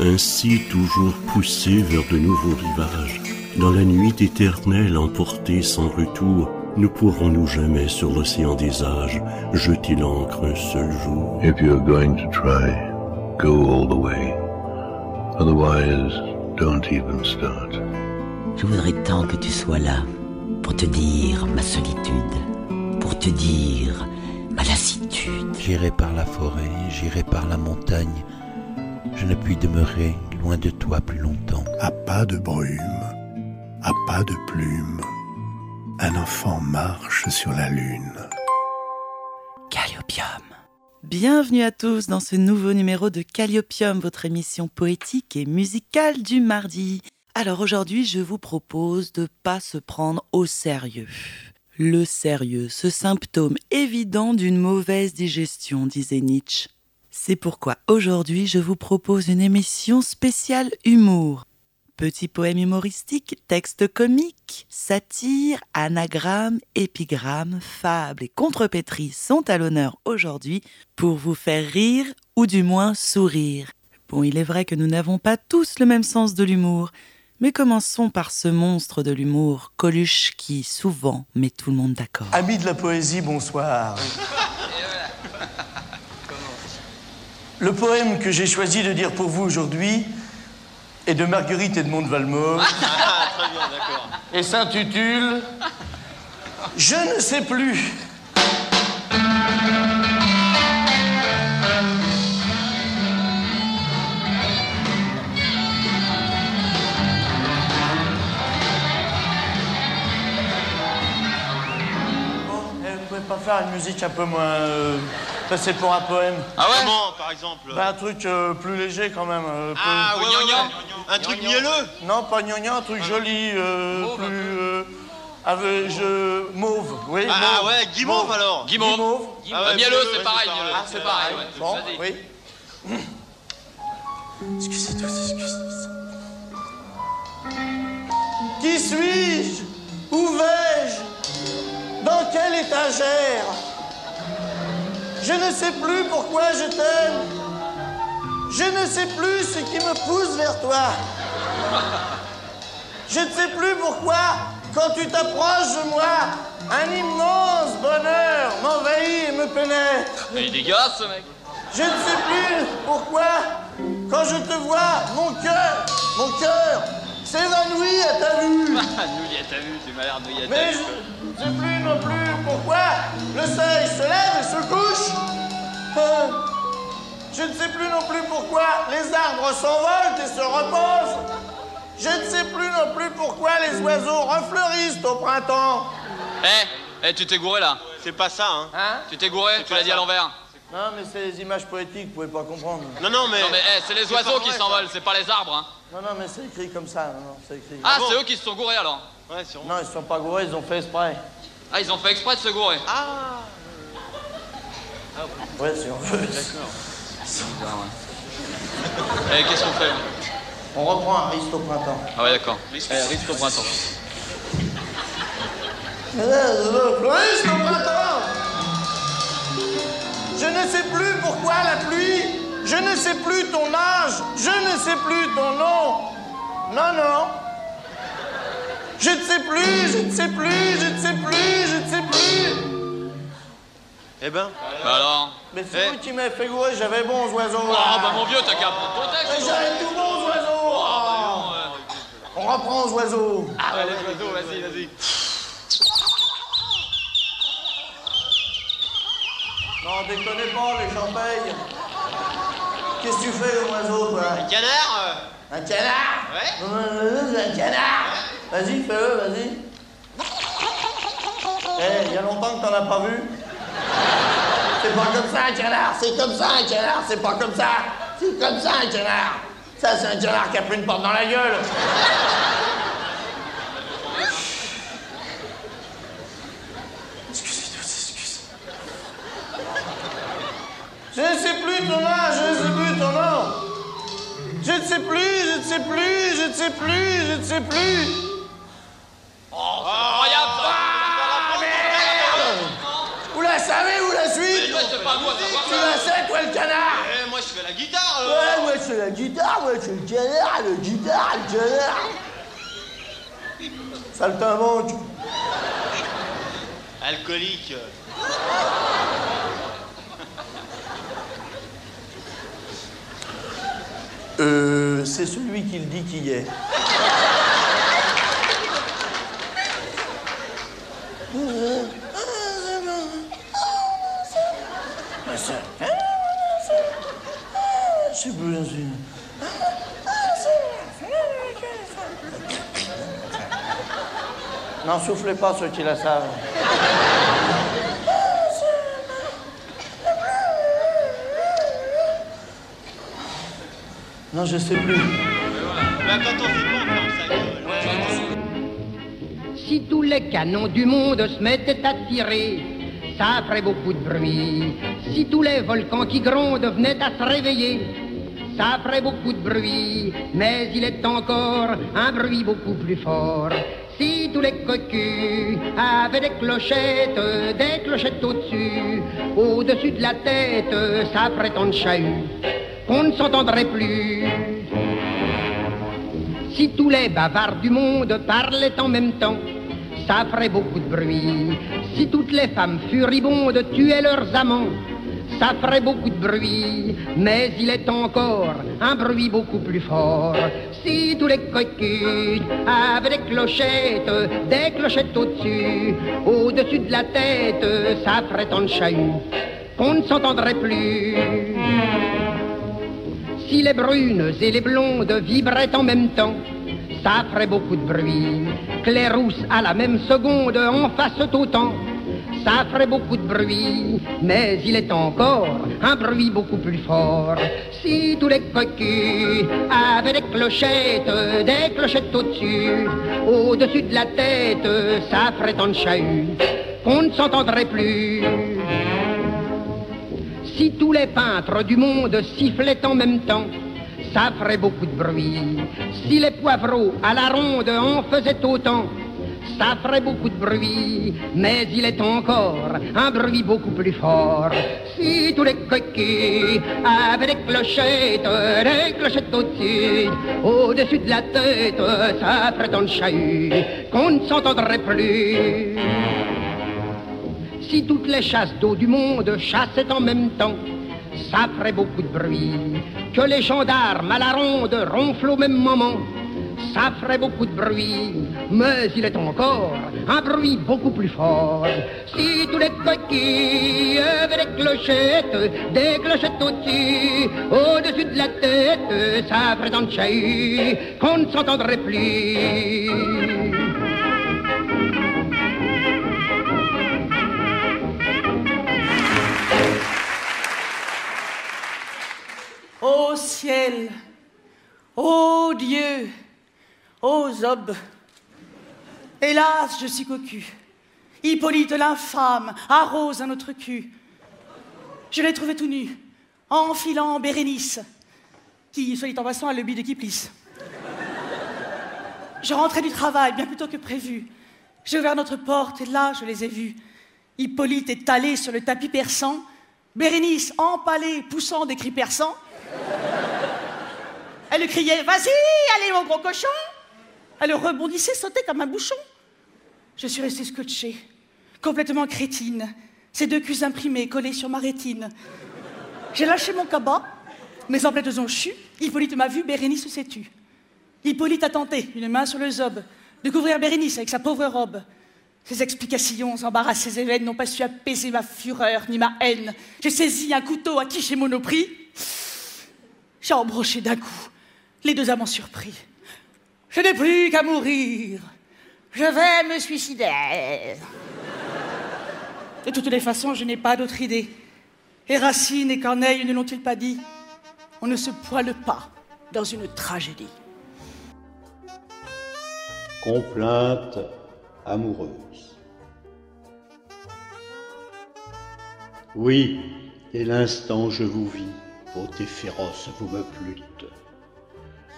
ainsi toujours poussé vers de nouveaux rivages. Dans la nuit éternelle emportée sans retour, ne pourrons-nous jamais sur l'océan des âges jeter l'encre un seul jour If you're going to try, go all the way. Otherwise, don't even start. Je voudrais tant que tu sois là pour te dire ma solitude, pour te dire ma lassitude. J'irai par la forêt, j'irai par la montagne. Je ne puis demeurer loin de toi plus longtemps. À pas de brume, à pas de plume, un enfant marche sur la lune. Calliopium. Bienvenue à tous dans ce nouveau numéro de Calliopium, votre émission poétique et musicale du mardi. Alors aujourd'hui, je vous propose de pas se prendre au sérieux. Le sérieux, ce symptôme évident d'une mauvaise digestion, disait Nietzsche. C'est pourquoi aujourd'hui, je vous propose une émission spéciale humour. Petits poèmes humoristiques, textes comiques, satires, anagrammes, épigrammes, fables et contrepétries sont à l'honneur aujourd'hui pour vous faire rire ou du moins sourire. Bon, il est vrai que nous n'avons pas tous le même sens de l'humour, mais commençons par ce monstre de l'humour, Coluche, qui souvent met tout le monde d'accord. Amis de la poésie, bonsoir. Le poème que j'ai choisi de dire pour vous aujourd'hui est de Marguerite Edmond de Valmont Très bien, d'accord. et s'intitule Je ne sais plus. Pas faire une musique un peu moins. euh, c'est pour un poème. Ah ouais Comment, par exemple Bah, un truc euh, plus léger quand même. euh, Ah, peu- ouais, ouais, ouais. Un truc mielleux Non, pas gnangnan, un truc joli, euh, plus. euh, avec, je, mauve, oui. Ah mauve. ouais, guimauve alors Guimauve. Guimauve. Ah ouais, mielleux, mielleux, c'est pareil, mielleux. Ah, c'est pareil, ouais. Bon, oui. Excusez tous, excusez Qui suis-je? Où vais-je? Dans quelle étagère? Je ne sais plus pourquoi je t'aime. Je ne sais plus ce qui me pousse vers toi. Je ne sais plus pourquoi, quand tu t'approches de moi, un immense bonheur m'envahit et me pénètre. Mais il est dégueulasse ce mec. Je ne sais plus pourquoi, quand je te vois, mon cœur, mon cœur s'évanouit à ta vue. Ah, nouillet, t'as vu, tu m'as l'air nouillet. Mais je ne sais plus non plus pourquoi? Le soleil se lève et se couche. Euh, Je ne sais plus non plus pourquoi les arbres s'envolent et se reposent. Je ne sais plus non plus pourquoi les oiseaux refleurissent au printemps. Eh, eh, tu t'es gouré là. C'est pas ça, hein Hein? Tu t'es gouré, tu l'as dit à l'envers. Non, mais c'est les images poétiques, vous pouvez pas comprendre. Non, non, mais... Non mais eh, c'est les oiseaux qui s'envolent, c'est pas les arbres. Hein. Non, non, mais c'est écrit comme ça. Non, non, c'est écrit. Ah, bon c'est eux qui se sont gourés alors. Ouais, sûrement. Non, ils sont pas gourés, ils ont fait exprès. Ah, ils ont fait exprès de se gourer. Ah Ouais, si on veut. Eh, qu'est-ce qu'on fait On reprend un risque au printemps. Ah ouais, d'accord. Eh, risque au printemps. Fleuriste au printemps Je ne sais plus pourquoi la pluie, je ne sais plus ton âge, je ne sais plus ton nom. Non, non. Je ne sais plus, je ne sais plus, je ne sais plus, je ne sais plus. Eh ben, Bah alors Mais c'est Eh. vous qui m'avez fait gourer, j'avais bons oiseaux. Ah bah mon vieux, t'as qu'à prendre ton Mais j'avais tout bons oiseaux. On reprend aux oiseaux. Ah ouais, les oiseaux, vas-y, vas-y. Non, déconnez pas, les payent. Qu'est-ce que tu fais, oiseau, toi? Canard Un canard? Ouais. Euh, Un canard Vas-y, fais-le, vas-y. Eh, il y a longtemps que t'en as pas vu C'est pas comme ça, canard C'est comme ça, canard C'est pas comme ça C'est comme ça, canard Ça, c'est un canard qui a pris une porte dans la gueule. Je ne sais plus ton âge, je ne sais plus ton nom. Je ne sais plus, je ne sais plus, je ne sais plus, je ne sais plus. Incroyable ça Ah, merde Vous la savez, vous la suite Ouais, c'est pas à savoir Tu ça. la sais, toi, le canard Eh, moi, je fais la guitare, Ouais, alors moi, je c'est la guitare, ouais, c'est le canard, le guitare, le canard. Saltimbanque. Alcoolique. Euh, c'est celui qui le dit qui est. C'est plus sûr. N'en soufflez pas ceux qui la savent. Non, je sais plus. Si tous les canons du monde se mettaient à tirer, ça ferait beaucoup de bruit. Si tous les volcans qui grondent venaient à se réveiller, ça ferait beaucoup de bruit. Mais il est encore un bruit beaucoup plus fort. Si tous les cocus avaient des clochettes, des clochettes au-dessus, au-dessus de la tête, ça ferait tant de chahut qu'on ne s'entendrait plus. Si tous les bavards du monde parlaient en même temps, ça ferait beaucoup de bruit. Si toutes les femmes furibondes tuaient leurs amants, ça ferait beaucoup de bruit. Mais il est encore un bruit beaucoup plus fort. Si tous les coquilles avaient des clochettes, des clochettes au-dessus, au-dessus de la tête, ça ferait tant de chahut qu'on ne s'entendrait plus. Si les brunes et les blondes vibraient en même temps, ça ferait beaucoup de bruit. Rousses à la même seconde en fassent autant, ça ferait beaucoup de bruit. Mais il est encore un bruit beaucoup plus fort. Si tous les coquilles avaient des clochettes, des clochettes au-dessus, au-dessus de la tête, ça ferait tant de chahut qu'on ne s'entendrait plus. Si tous les peintres du monde sifflaient en même temps, ça ferait beaucoup de bruit. Si les poivreaux à la ronde en faisaient autant, ça ferait beaucoup de bruit. Mais il est encore un bruit beaucoup plus fort. Si tous les coquilles avaient des clochettes, des clochettes au-dessus, au-dessus de la tête, ça ferait tant de chahut qu'on ne s'entendrait plus. Si toutes les chasses d'eau du monde chassaient en même temps, ça ferait beaucoup de bruit. Que les gendarmes à la ronde ronflent au même moment, ça ferait beaucoup de bruit. Mais il est encore un bruit beaucoup plus fort. Si tous les coquilles avaient des clochettes, des clochettes au-dessus, au-dessus de la tête, ça ferait tant de chahut qu'on ne s'entendrait plus. Ô ciel, ô Dieu, ô Zob, hélas, je suis cocu. Hippolyte l'infâme arrose un autre cul. Je l'ai trouvé tout nu, enfilant Bérénice, qui, soit dit en passant, a le but de qui plisse. Je rentrais du travail bien plus tôt que prévu. J'ai ouvert notre porte et là, je les ai vus. Hippolyte étalé sur le tapis persan, Bérénice empalée, poussant des cris perçants. Elle criait Vas-y, allez, mon gros cochon Elle rebondissait, sautait comme un bouchon. Je suis restée scotchée, complètement crétine, ces deux culs imprimés collés sur ma rétine. J'ai lâché mon cabas, mes emplettes ont chu, Hippolyte m'a vu, Bérénice s'est tue. Hippolyte a tenté, une main sur le zob, de couvrir Bérénice avec sa pauvre robe. Ses explications embarrassées ses veines n'ont pas su apaiser ma fureur ni ma haine. J'ai saisi un couteau à qui j'ai monoprix. J'ai embroché d'un coup les deux amants surpris. Je n'ai plus qu'à mourir. Je vais me suicider. De toutes les façons, je n'ai pas d'autre idée. Et Racine et Corneille ne l'ont-ils pas dit? On ne se poile pas dans une tragédie. Complainte amoureuse. Oui, dès l'instant je vous vis, beauté féroce, vous me plûtes.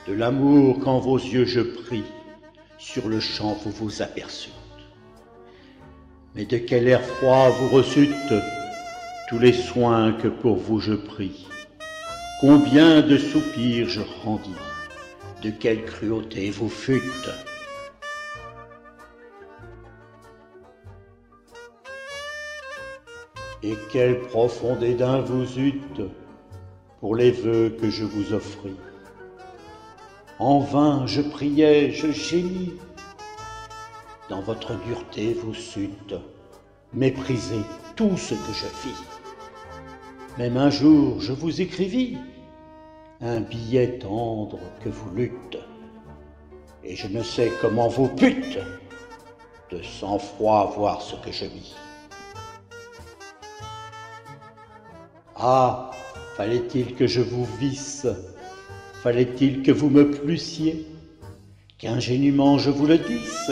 De l'amour qu'en vos yeux je prie, sur le champ vous vous aperçûtes. Mais de quel air froid vous reçûtes tous les soins que pour vous je prie. Combien de soupirs je rendis, de quelle cruauté vous fûtes. Et quel profond dédain vous eûtes pour les vœux que je vous offris. En vain je priais, je gémis. Dans votre dureté vous sûtes, méprisez tout ce que je fis. Même un jour je vous écrivis un billet tendre que vous luttes, et je ne sais comment vous pute de sang-froid voir ce que je vis. Ah, fallait-il que je vous visse? Fallait-il que vous me plussiez? Qu'ingénument je vous le disse?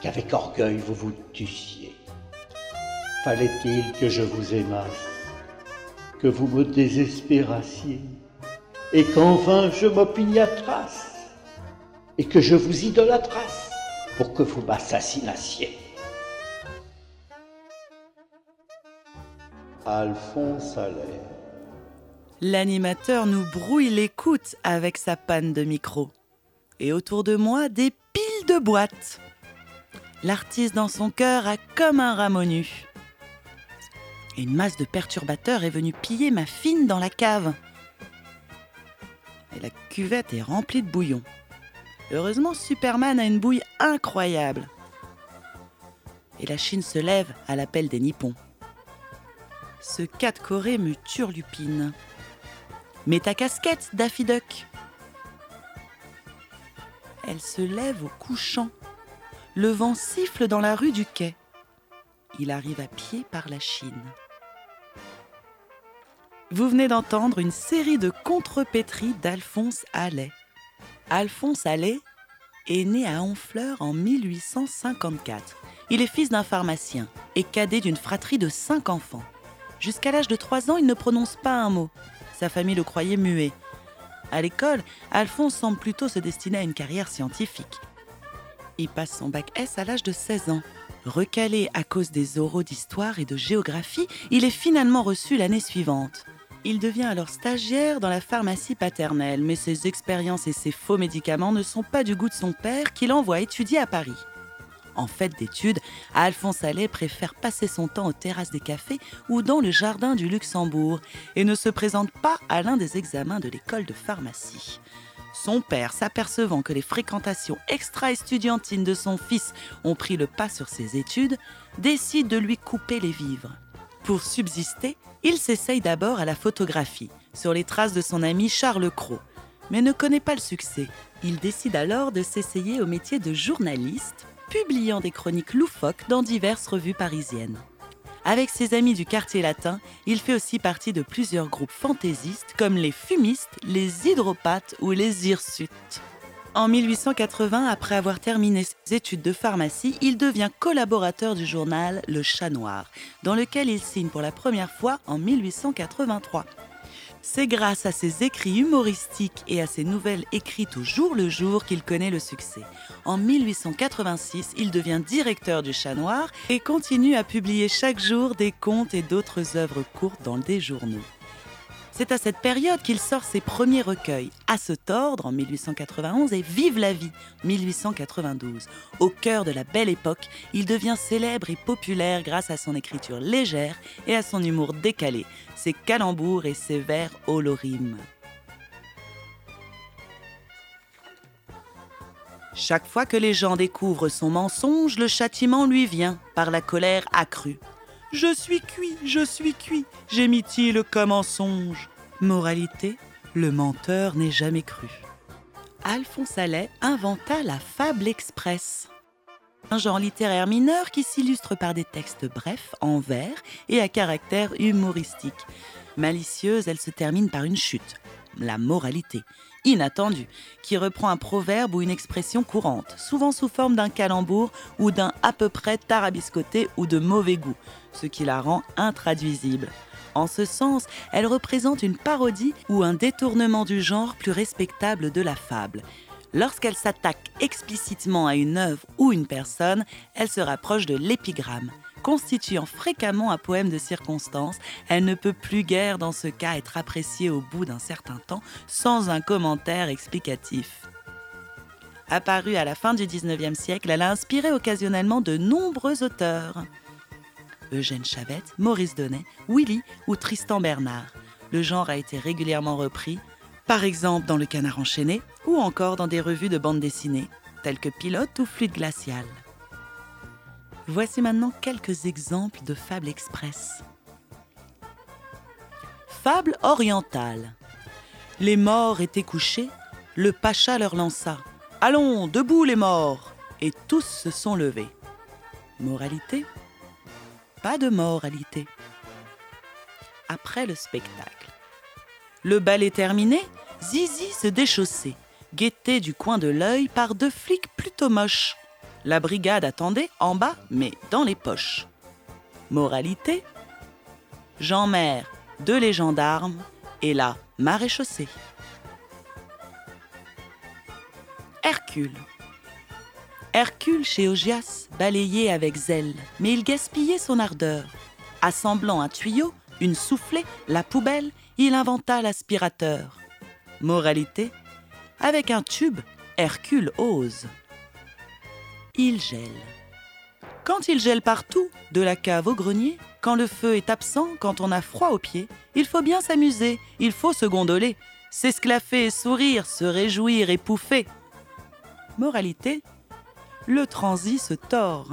Qu'avec orgueil vous vous tussiez? Fallait-il que je vous aimasse? Que vous me désespérassiez? Et qu'en vain je m'opiniâtrasse? Et que je vous idolâtrasse Pour que vous m'assassinassiez? Alphonse Allais. L'animateur nous brouille l'écoute avec sa panne de micro. Et autour de moi, des piles de boîtes. L'artiste dans son cœur a comme un ramonu. Et une masse de perturbateurs est venue piller ma fine dans la cave. Et la cuvette est remplie de bouillon. Heureusement, Superman a une bouille incroyable. Et la Chine se lève à l'appel des Nippons. Ce 4 Corée me turlupine. Mets ta casquette, Daffy Duck. Elle se lève au couchant. Le vent siffle dans la rue du quai. Il arrive à pied par la Chine. Vous venez d'entendre une série de contrepétries d'Alphonse Allais. Alphonse Allais est né à Honfleur en 1854. Il est fils d'un pharmacien et cadet d'une fratrie de cinq enfants. Jusqu'à l'âge de 3 ans, il ne prononce pas un mot. Sa famille le croyait muet. À l'école, Alphonse semble plutôt se destiner à une carrière scientifique. Il passe son bac S à l'âge de 16 ans. Recalé à cause des oraux d'histoire et de géographie, il est finalement reçu l'année suivante. Il devient alors stagiaire dans la pharmacie paternelle, mais ses expériences et ses faux médicaments ne sont pas du goût de son père qui l'envoie étudier à Paris en fête d'études, Alphonse Allais préfère passer son temps aux terrasses des cafés ou dans le jardin du Luxembourg et ne se présente pas à l'un des examens de l'école de pharmacie. Son père, s'apercevant que les fréquentations extra-estudiantines de son fils ont pris le pas sur ses études, décide de lui couper les vivres. Pour subsister, il s'essaye d'abord à la photographie, sur les traces de son ami Charles Cros, mais ne connaît pas le succès. Il décide alors de s'essayer au métier de journaliste publiant des chroniques loufoques dans diverses revues parisiennes. Avec ses amis du quartier latin, il fait aussi partie de plusieurs groupes fantaisistes comme les fumistes, les hydropathes ou les hirsutes. En 1880, après avoir terminé ses études de pharmacie, il devient collaborateur du journal Le Chat Noir, dans lequel il signe pour la première fois en 1883. C'est grâce à ses écrits humoristiques et à ses nouvelles écrites au jour le jour qu'il connaît le succès. En 1886, il devient directeur du Chat Noir et continue à publier chaque jour des contes et d'autres œuvres courtes dans des journaux. C'est à cette période qu'il sort ses premiers recueils, À se tordre en 1891 et Vive la vie 1892. Au cœur de la belle époque, il devient célèbre et populaire grâce à son écriture légère et à son humour décalé, ses calembours et ses vers holorimes. Chaque fois que les gens découvrent son mensonge, le châtiment lui vient par la colère accrue. Je suis cuit, je suis cuit, gémit-il comme en songe. Moralité, le menteur n'est jamais cru. Alphonse Allais inventa la fable express. Un genre littéraire mineur qui s'illustre par des textes brefs, en vers et à caractère humoristique. Malicieuse, elle se termine par une chute, la moralité, inattendue, qui reprend un proverbe ou une expression courante, souvent sous forme d'un calembour ou d'un à peu près tarabiscoté ou de mauvais goût, ce qui la rend intraduisible. En ce sens, elle représente une parodie ou un détournement du genre plus respectable de la fable. Lorsqu'elle s'attaque explicitement à une œuvre ou une personne, elle se rapproche de l'épigramme. Constituant fréquemment un poème de circonstance, elle ne peut plus guère dans ce cas être appréciée au bout d'un certain temps sans un commentaire explicatif. Apparue à la fin du XIXe siècle, elle a inspiré occasionnellement de nombreux auteurs. Eugène Chavette, Maurice Donnet, Willy ou Tristan Bernard. Le genre a été régulièrement repris, par exemple dans Le Canard enchaîné ou encore dans des revues de bande dessinée, telles que Pilote ou Fluide glacial. Voici maintenant quelques exemples de fables express. Fable orientale. Les morts étaient couchés, le pacha leur lança Allons, debout les morts Et tous se sont levés. Moralité? Pas de moralité. Après le spectacle. Le bal est terminé, Zizi se déchaussait, guetté du coin de l'œil par deux flics plutôt moches. La brigade attendait en bas, mais dans les poches. Moralité Jean Maire, deux les gendarmes et la maréchaussée. Hercule. Hercule chez Augias balayait avec zèle, mais il gaspillait son ardeur. Assemblant un tuyau, une soufflée, la poubelle, il inventa l'aspirateur. Moralité Avec un tube, Hercule ose. Il gèle. Quand il gèle partout, de la cave au grenier, quand le feu est absent, quand on a froid aux pieds, il faut bien s'amuser, il faut se gondoler, s'esclaffer, sourire, se réjouir et pouffer. Moralité Le transi se tord.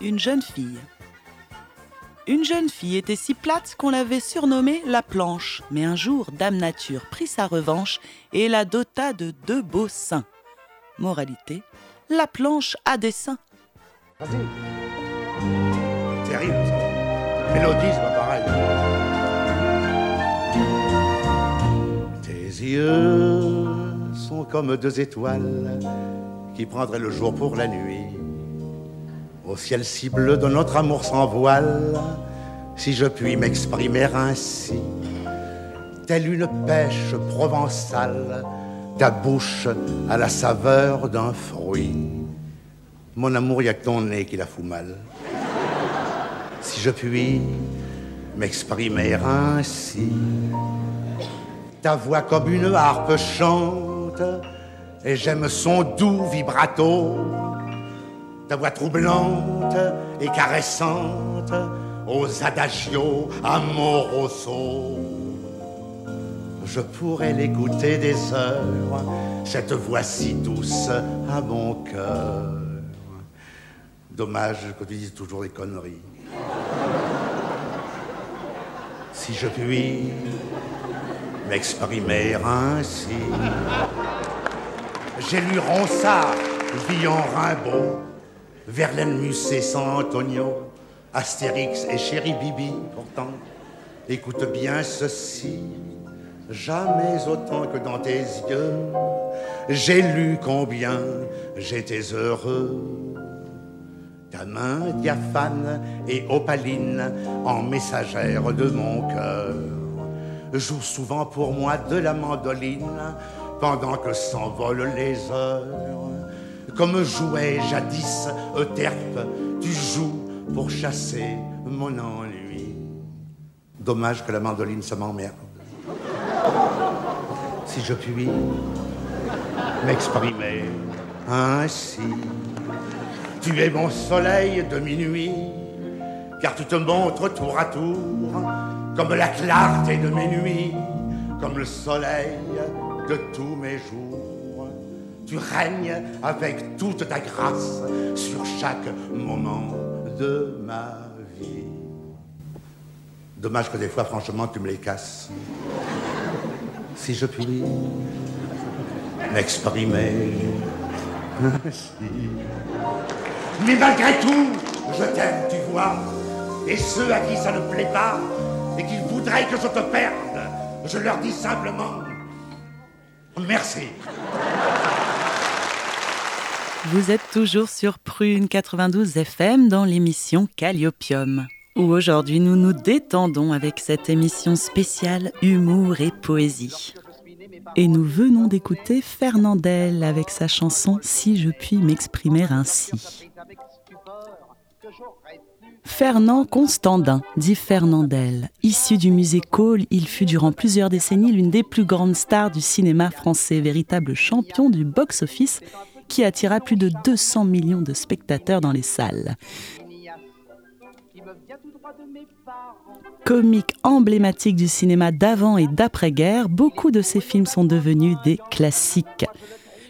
Une jeune fille. Une jeune fille était si plate qu'on l'avait surnommée la planche, mais un jour Dame Nature prit sa revanche et la dota de deux beaux seins. Moralité La planche a des seins. Terrible. Tes yeux sont comme deux étoiles qui prendraient le jour pour la nuit. Au ciel si bleu de notre amour sans voile, si je puis m'exprimer ainsi, telle une pêche provençale, ta bouche à la saveur d'un fruit. Mon amour, y a que ton nez qui la fout mal. Si je puis m'exprimer ainsi, ta voix comme une harpe chante, et j'aime son doux vibrato, ta voix troublante et caressante, aux adagios amoroso. Je pourrais l'écouter des heures, cette voix si douce à mon cœur. Dommage que tu dises toujours des conneries. Si je puis m'exprimer ainsi. J'ai lu Ronsard, Villon Rimbaud, Verlaine Musset, San Antonio, Astérix et Chéri Bibi, pourtant. Écoute bien ceci, jamais autant que dans tes yeux, j'ai lu combien j'étais heureux. Ta main diaphane et opaline en messagère de mon cœur joue souvent pour moi de la mandoline pendant que s'envolent les heures. Comme jouait jadis Euterpe, tu joues pour chasser mon ennui. Dommage que la mandoline se m'emmerde. Si je puis m'exprimer ainsi, tu es mon soleil de minuit, car tu te montres tour à tour comme la clarté de mes nuits, comme le soleil de tous mes jours. Tu règnes avec toute ta grâce sur chaque moment de ma vie. Dommage que des fois, franchement, tu me les casses. Si je puis m'exprimer ainsi. Mais malgré tout, je t'aime, tu vois. Et ceux à qui ça ne plaît pas, et qu'ils voudraient que je te perde, je leur dis simplement merci. Vous êtes toujours sur Prune 92 FM dans l'émission Calliopium, où aujourd'hui nous nous détendons avec cette émission spéciale Humour et Poésie. Et nous venons d'écouter Fernandel avec sa chanson Si je puis m'exprimer ainsi. Fernand Constandin, dit Fernandel. Issu du musée Cole, il fut durant plusieurs décennies l'une des plus grandes stars du cinéma français, véritable champion du box-office qui attira plus de 200 millions de spectateurs dans les salles. Comique emblématique du cinéma d'avant et d'après-guerre, beaucoup de ses films sont devenus des classiques.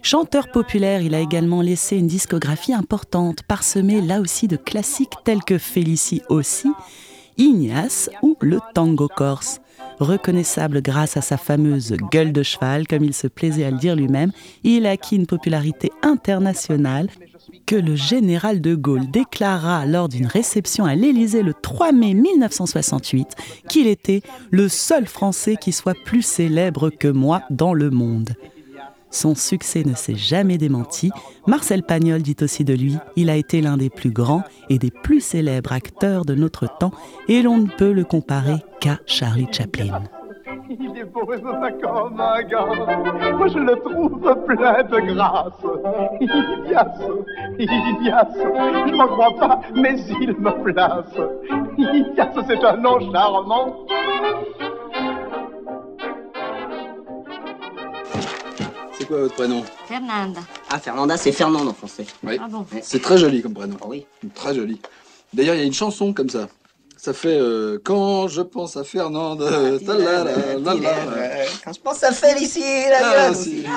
Chanteur populaire, il a également laissé une discographie importante, parsemée là aussi de classiques tels que Félicie aussi, Ignace ou le tango corse. Reconnaissable grâce à sa fameuse gueule de cheval, comme il se plaisait à le dire lui-même, il a acquis une popularité internationale que le général de Gaulle déclara lors d'une réception à l'Élysée le 3 mai 1968 qu'il était le seul Français qui soit plus célèbre que moi dans le monde. Son succès ne s'est jamais démenti. Marcel Pagnol dit aussi de lui, il a été l'un des plus grands et des plus célèbres acteurs de notre temps et l'on ne peut le comparer qu'à Charlie Chaplin. Il est beau comme un gars. Moi je le trouve plein de grâce. Ilias, Ilias, je m'en crois pas, mais il me place. Ilias, c'est un nom charmant. C'est quoi votre prénom? Fernanda. Ah, Fernanda, c'est Fernande en français. Oui. Ah bon C'est très joli comme prénom. Oui. Très joli. D'ailleurs, il y a une chanson comme ça. Ça fait euh, Quand je pense à Fernande. Ah, Quand je pense à Félicie, Ah,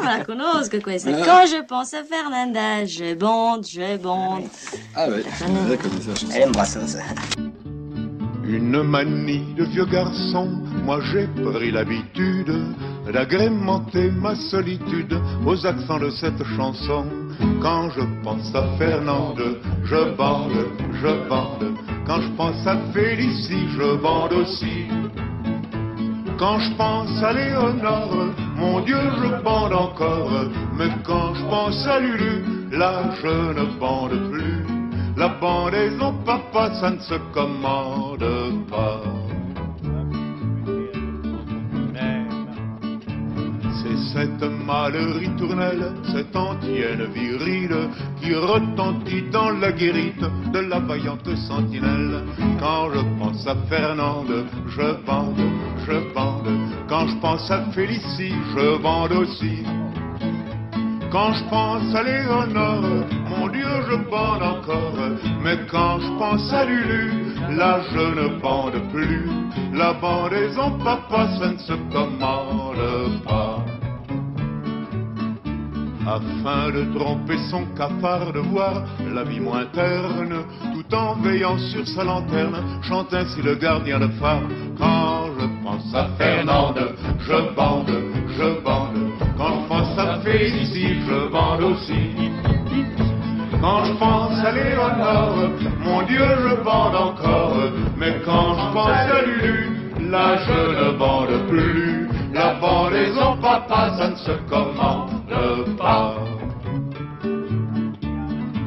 la la conosco questa. Ah. Quand je pense à Fernanda, je bande, je bande. Ah ouais, connaît ça. Elle aime Brassens. Une manie de vieux garçon, moi j'ai pris l'habitude d'agrémenter ma solitude aux accents de cette chanson. Quand je pense à Fernande, je bande, je bande. Quand je pense à Félicie, je bande aussi. Quand je pense à Léonore, mon Dieu, je bande encore. Mais quand je pense à Lulu, là je ne bande plus. La bandaison, papa, ça ne se commande pas. C'est cette mâle ritournelle, cette antienne virile qui retentit dans la guérite de la vaillante sentinelle. Quand je pense à Fernande, je bande, je bande. Quand je pense à Félicie, je bande aussi. Quand je pense à Léonore, mon Dieu, je bande encore. Mais quand je pense à Lulu, là je ne bande plus. La bandaison, papa, ça ne se commande pas. Afin de tromper son cafard, de voir la vie moins terne, tout en veillant sur sa lanterne, chante ainsi le gardien de phare. Quand je pense à Fernande, je bande, je bande. Quand je pense à Félicie, je bande aussi. Quand je pense à Léonore, mon Dieu, je bande encore. Mais quand je pense à Lulu, là je ne bande plus. La bandaison, papa, ça ne se commande pas.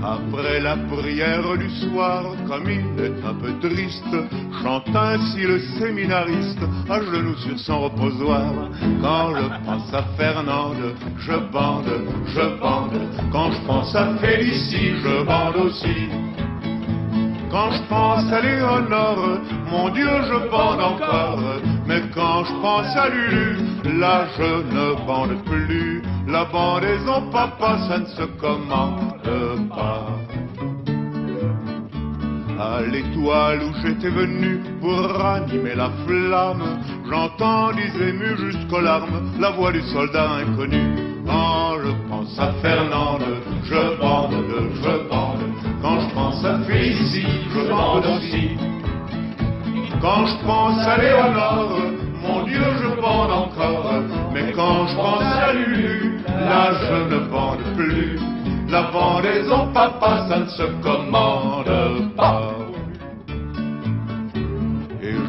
Après la prière du soir, comme il est un peu triste, chante ainsi le séminariste, à genoux sur son reposoir. Quand je pense à Fernande, je bande, je bande. Quand je pense à Félicie, je bande aussi. Quand je pense à Léonore, mon Dieu, je bande encore. Mais quand je pense à Lulu, là je ne bande plus. La bandaison, papa, ça ne se commande pas. À l'étoile où j'étais venu pour ranimer la flamme, j'entendis ému jusqu'aux larmes la voix du soldat inconnu. Quand je pense à Fernande, je bande, je bande. Quand je pense à Félicie, je bande aussi. Quand je pense à Léonore, mon Dieu, je bande encore. Mais quand je pense à Lulu, là je ne bande plus. La bandaison, papa, ça ne se commande pas.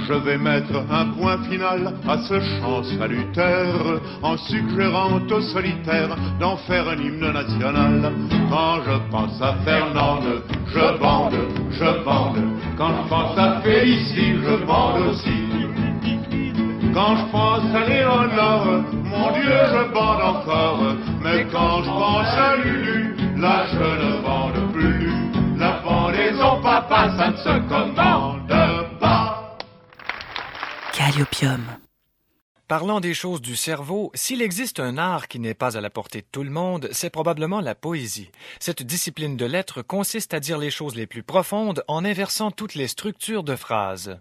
Je vais mettre un point final à ce chant salutaire en suggérant au solitaire d'en faire un hymne national. Quand je pense à Fernande, je bande, je bande. Quand je pense à Félicie, je bande aussi. Quand je pense à Léonore, mon Dieu, je bande encore. Mais quand je pense à Lulu, là je ne bande plus. La bandaison, papa, ça ne se commande. Calliopium. Parlant des choses du cerveau, s'il existe un art qui n'est pas à la portée de tout le monde, c'est probablement la poésie. Cette discipline de lettres consiste à dire les choses les plus profondes en inversant toutes les structures de phrases.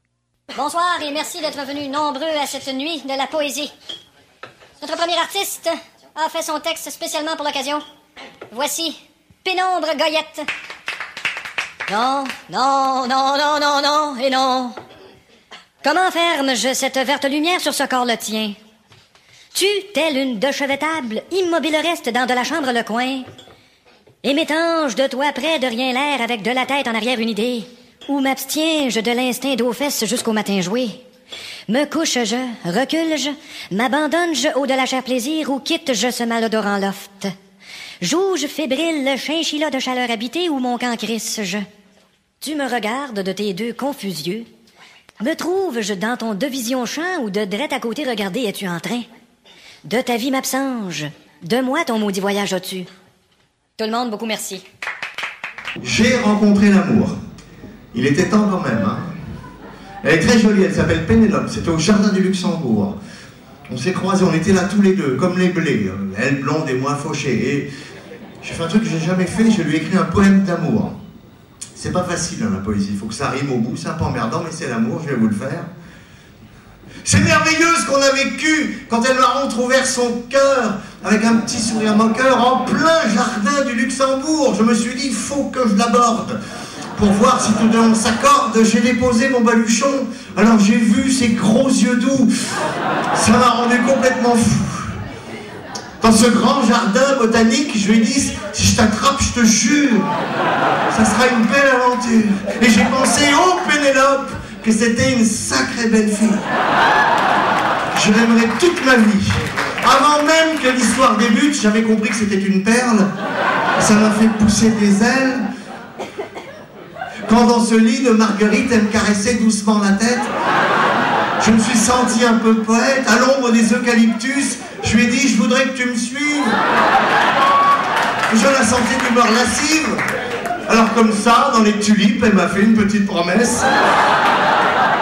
Bonsoir et merci d'être venus nombreux à cette nuit de la poésie. Notre premier artiste a fait son texte spécialement pour l'occasion. Voici Pénombre Goyette. Non, non, non, non, non, non, et non. Comment ferme-je cette verte lumière sur ce corps le tien? Tu, telle une de chevetable, immobile reste dans de la chambre le coin, et m'étange de toi près de rien l'air avec de la tête en arrière une idée, ou m'abstiens-je de l'instinct d'aux fesses jusqu'au matin joué? Me couche-je, recule-je, m'abandonne-je au de la chair plaisir ou quitte-je ce malodorant loft? Joue-je fébrile le chinchilla de chaleur habité ou mon camp crisse-je? Tu me regardes de tes deux confus yeux. Me trouve-je dans ton devision champ ou de drette à côté? Regarder es-tu en train? De ta vie m'absenge. De moi ton maudit voyage as-tu? Tout le monde, beaucoup merci. J'ai rencontré l'amour. Il était temps quand même. Hein elle est très jolie, elle s'appelle Pénélope. C'était au Jardin du Luxembourg. On s'est croisés, on était là tous les deux, comme les blés. Elle blonde et moi fauchée. Et j'ai fait un truc que j'ai jamais fait, je lui ai écrit un poème d'amour. C'est pas facile hein, la poésie, il faut que ça rime au bout, c'est un peu emmerdant, mais c'est l'amour, je vais vous le faire. C'est merveilleux ce qu'on a vécu quand elle m'a entrouvert son cœur avec un petit sourire moqueur en plein jardin du Luxembourg. Je me suis dit, il faut que je l'aborde. Pour voir si tout d'un on s'accorde, j'ai déposé mon baluchon. Alors j'ai vu ses gros yeux doux. Ça m'a rendu complètement fou. Dans ce grand jardin botanique, je lui ai dit, si je t'attrape, je te jure, ça sera une belle aventure. Et j'ai pensé, oh Pénélope, que c'était une sacrée belle fille. Je l'aimerais toute ma vie. Avant même que l'histoire débute, j'avais compris que c'était une perle. Ça m'a fait pousser des ailes. Quand dans ce lit de Marguerite, elle me caressait doucement la tête, je me suis senti un peu poète. À l'ombre des eucalyptus, je lui ai dit, je voudrais que tu me suives. Je la sentais d'humeur lascive. Alors comme ça, dans les tulipes, elle m'a fait une petite promesse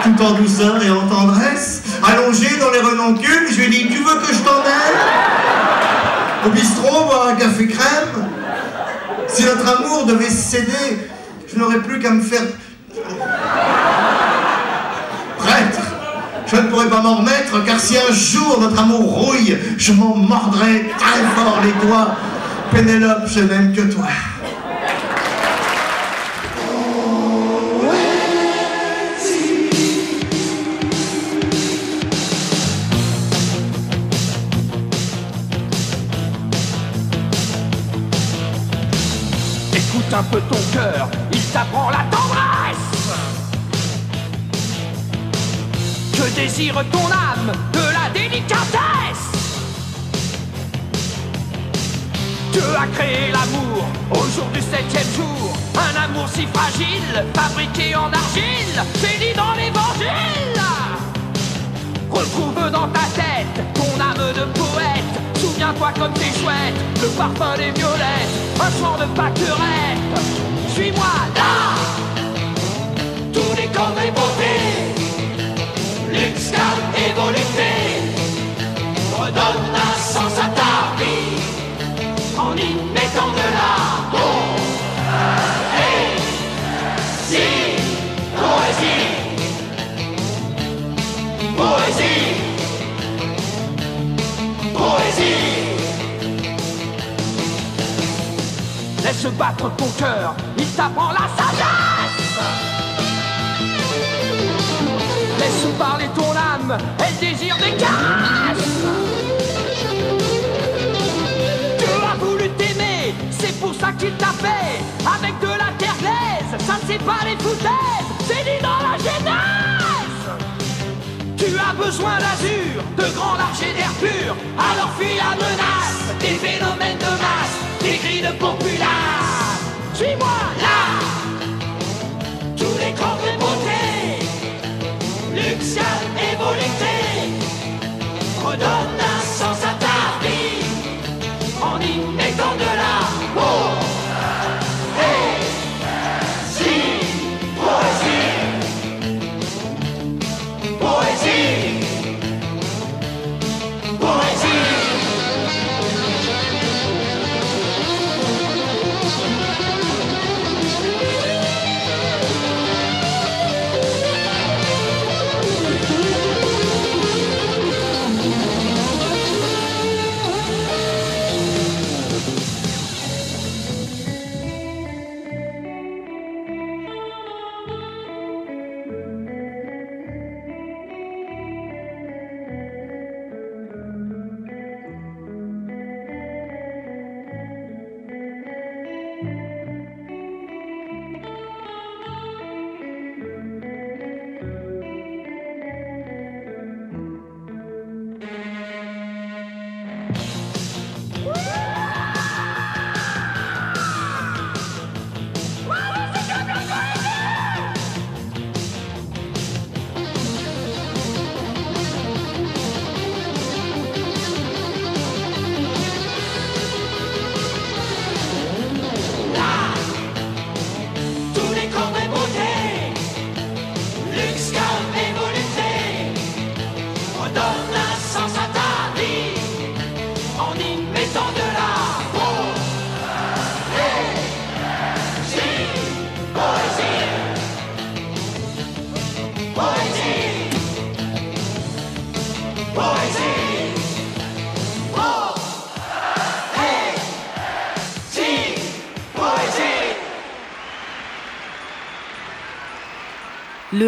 tout en douceur et en tendresse. Allongé dans les renoncules, je lui ai dit Tu veux que je t'emmène Au bistrot, boire un café crème? Si notre amour devait céder, je n'aurais plus qu'à me faire. Je ne pourrais pas m'en remettre, car si un jour notre amour rouille, je m'en mordrai très fort les doigts. Pénélope, je n'aime que toi. Écoute un peu ton cœur, il t'apprend la tendresse. Que désire ton âme de la délicatesse. Dieu a créé l'amour au jour du septième jour. Un amour si fragile, fabriqué en argile, c'est dit dans l'évangile. Retrouve dans ta tête ton âme de poète. Souviens-toi comme t'es chouette, le parfum des violettes, un soir de pâquerette. Suis-moi là, tous les corps et volupté. Redonne un sens à ta vie en y mettant de. Et si, poésie. Poésie Poésie Laisse battre ton cœur, il t'apprend la sagesse parler ton âme, elle désire des caresses Dieu a voulu t'aimer, c'est pour ça qu'il t'a fait. Avec de la terre glaise, ça ne sait pas les foutaises C'est dit dans la genèse tu as besoin d'azur, de grands larges et d'air pur. Alors fuis la menace des phénomènes de masse, des cris de populace. Suis-moi là, tous les grands Morning Day. Hodota.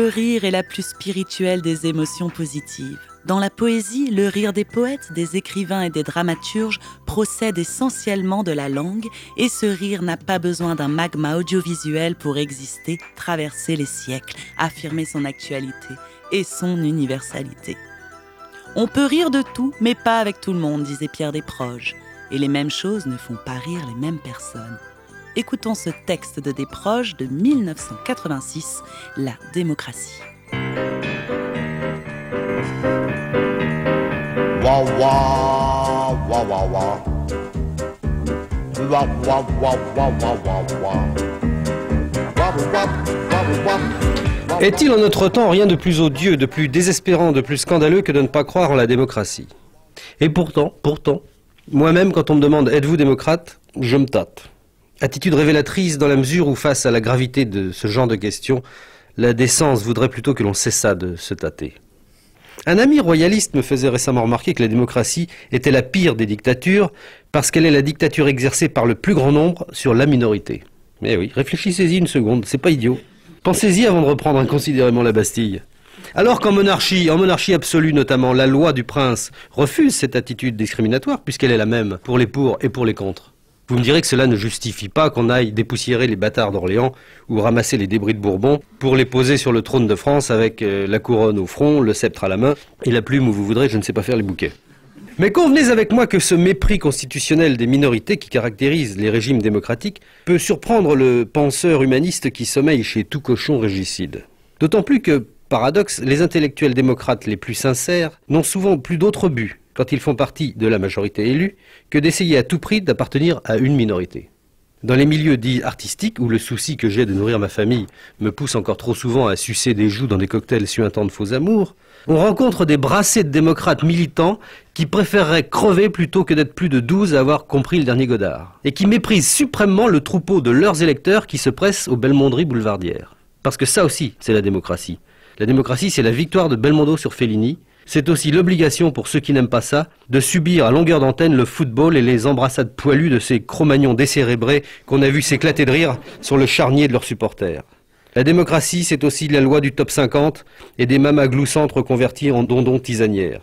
Le rire est la plus spirituelle des émotions positives. Dans la poésie, le rire des poètes, des écrivains et des dramaturges procède essentiellement de la langue et ce rire n'a pas besoin d'un magma audiovisuel pour exister, traverser les siècles, affirmer son actualité et son universalité. On peut rire de tout, mais pas avec tout le monde, disait Pierre Desproges. Et les mêmes choses ne font pas rire les mêmes personnes écoutons ce texte de Desproges de 1986, La démocratie. Est-il en notre temps rien de plus odieux, de plus désespérant, de plus scandaleux que de ne pas croire en la démocratie? Et pourtant, pourtant, moi-même, quand on me demande êtes-vous démocrate, je me tâte. Attitude révélatrice dans la mesure où, face à la gravité de ce genre de questions, la décence voudrait plutôt que l'on cessât de se tâter. Un ami royaliste me faisait récemment remarquer que la démocratie était la pire des dictatures parce qu'elle est la dictature exercée par le plus grand nombre sur la minorité. Mais oui, réfléchissez-y une seconde, c'est pas idiot. Pensez-y avant de reprendre inconsidérément la Bastille. Alors qu'en monarchie, en monarchie absolue notamment, la loi du prince refuse cette attitude discriminatoire puisqu'elle est la même pour les pour et pour les contre. Vous me direz que cela ne justifie pas qu'on aille dépoussiérer les bâtards d'Orléans ou ramasser les débris de Bourbon pour les poser sur le trône de France avec euh, la couronne au front, le sceptre à la main et la plume où vous voudrez, je ne sais pas faire les bouquets. Mais convenez avec moi que ce mépris constitutionnel des minorités qui caractérise les régimes démocratiques peut surprendre le penseur humaniste qui sommeille chez tout cochon régicide. D'autant plus que, paradoxe, les intellectuels démocrates les plus sincères n'ont souvent plus d'autre but quand ils font partie de la majorité élue, que d'essayer à tout prix d'appartenir à une minorité. Dans les milieux dits artistiques, où le souci que j'ai de nourrir ma famille me pousse encore trop souvent à sucer des joues dans des cocktails suintants de faux amours, on rencontre des brassées de démocrates militants qui préféreraient crever plutôt que d'être plus de douze à avoir compris le dernier Godard, et qui méprisent suprêmement le troupeau de leurs électeurs qui se pressent aux Belmonderies boulevardières. Parce que ça aussi, c'est la démocratie. La démocratie, c'est la victoire de Belmondo sur Fellini, c'est aussi l'obligation pour ceux qui n'aiment pas ça de subir à longueur d'antenne le football et les embrassades poilues de ces cromagnons décérébrés qu'on a vu s'éclater de rire sur le charnier de leurs supporters. La démocratie, c'est aussi la loi du top 50 et des mamas gloussantes reconverties en dondons tisanières.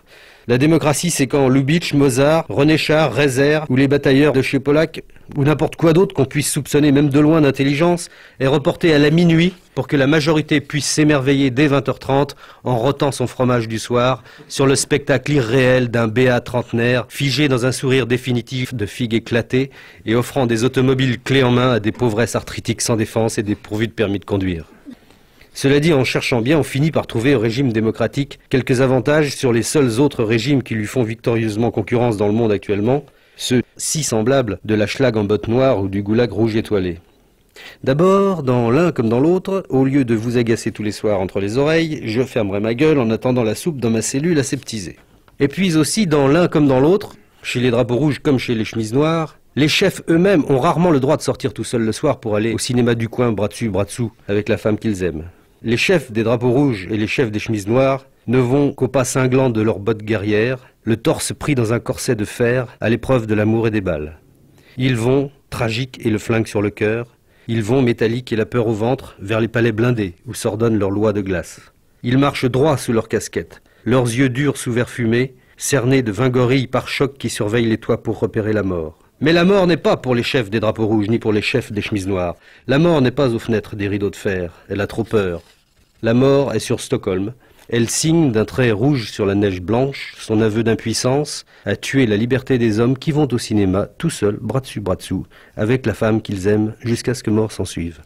La démocratie, c'est quand Lubitsch, Mozart, René Char, Rezer ou les batailleurs de chez Polak ou n'importe quoi d'autre qu'on puisse soupçonner même de loin d'intelligence est reporté à la minuit pour que la majorité puisse s'émerveiller dès 20h30 en rotant son fromage du soir sur le spectacle irréel d'un béat trentenaire figé dans un sourire définitif de figues éclatées et offrant des automobiles clés en main à des pauvresses arthritiques sans défense et dépourvues de permis de conduire. Cela dit, en cherchant bien, on finit par trouver au régime démocratique quelques avantages sur les seuls autres régimes qui lui font victorieusement concurrence dans le monde actuellement, ceux si semblables de la schlag en botte noire ou du goulag rouge étoilé. D'abord, dans l'un comme dans l'autre, au lieu de vous agacer tous les soirs entre les oreilles, je fermerai ma gueule en attendant la soupe dans ma cellule aseptisée. Et puis aussi, dans l'un comme dans l'autre, chez les drapeaux rouges comme chez les chemises noires, les chefs eux-mêmes ont rarement le droit de sortir tout seuls le soir pour aller au cinéma du coin bras dessus, bras dessous, avec la femme qu'ils aiment. Les chefs des drapeaux rouges et les chefs des chemises noires ne vont qu'au pas cinglant de leurs bottes guerrières, le torse pris dans un corset de fer à l'épreuve de l'amour et des balles. Ils vont, tragiques et le flingue sur le cœur, ils vont, métalliques et la peur au ventre, vers les palais blindés où s'ordonnent leurs lois de glace. Ils marchent droit sous leurs casquettes, leurs yeux durs sous verre fumé, cernés de vingt gorilles par choc qui surveillent les toits pour repérer la mort. Mais la mort n'est pas pour les chefs des drapeaux rouges, ni pour les chefs des chemises noires. La mort n'est pas aux fenêtres des rideaux de fer. Elle a trop peur. La mort est sur Stockholm. Elle signe d'un trait rouge sur la neige blanche son aveu d'impuissance à tuer la liberté des hommes qui vont au cinéma tout seuls, bras dessus, bras dessous, avec la femme qu'ils aiment, jusqu'à ce que mort s'en suive.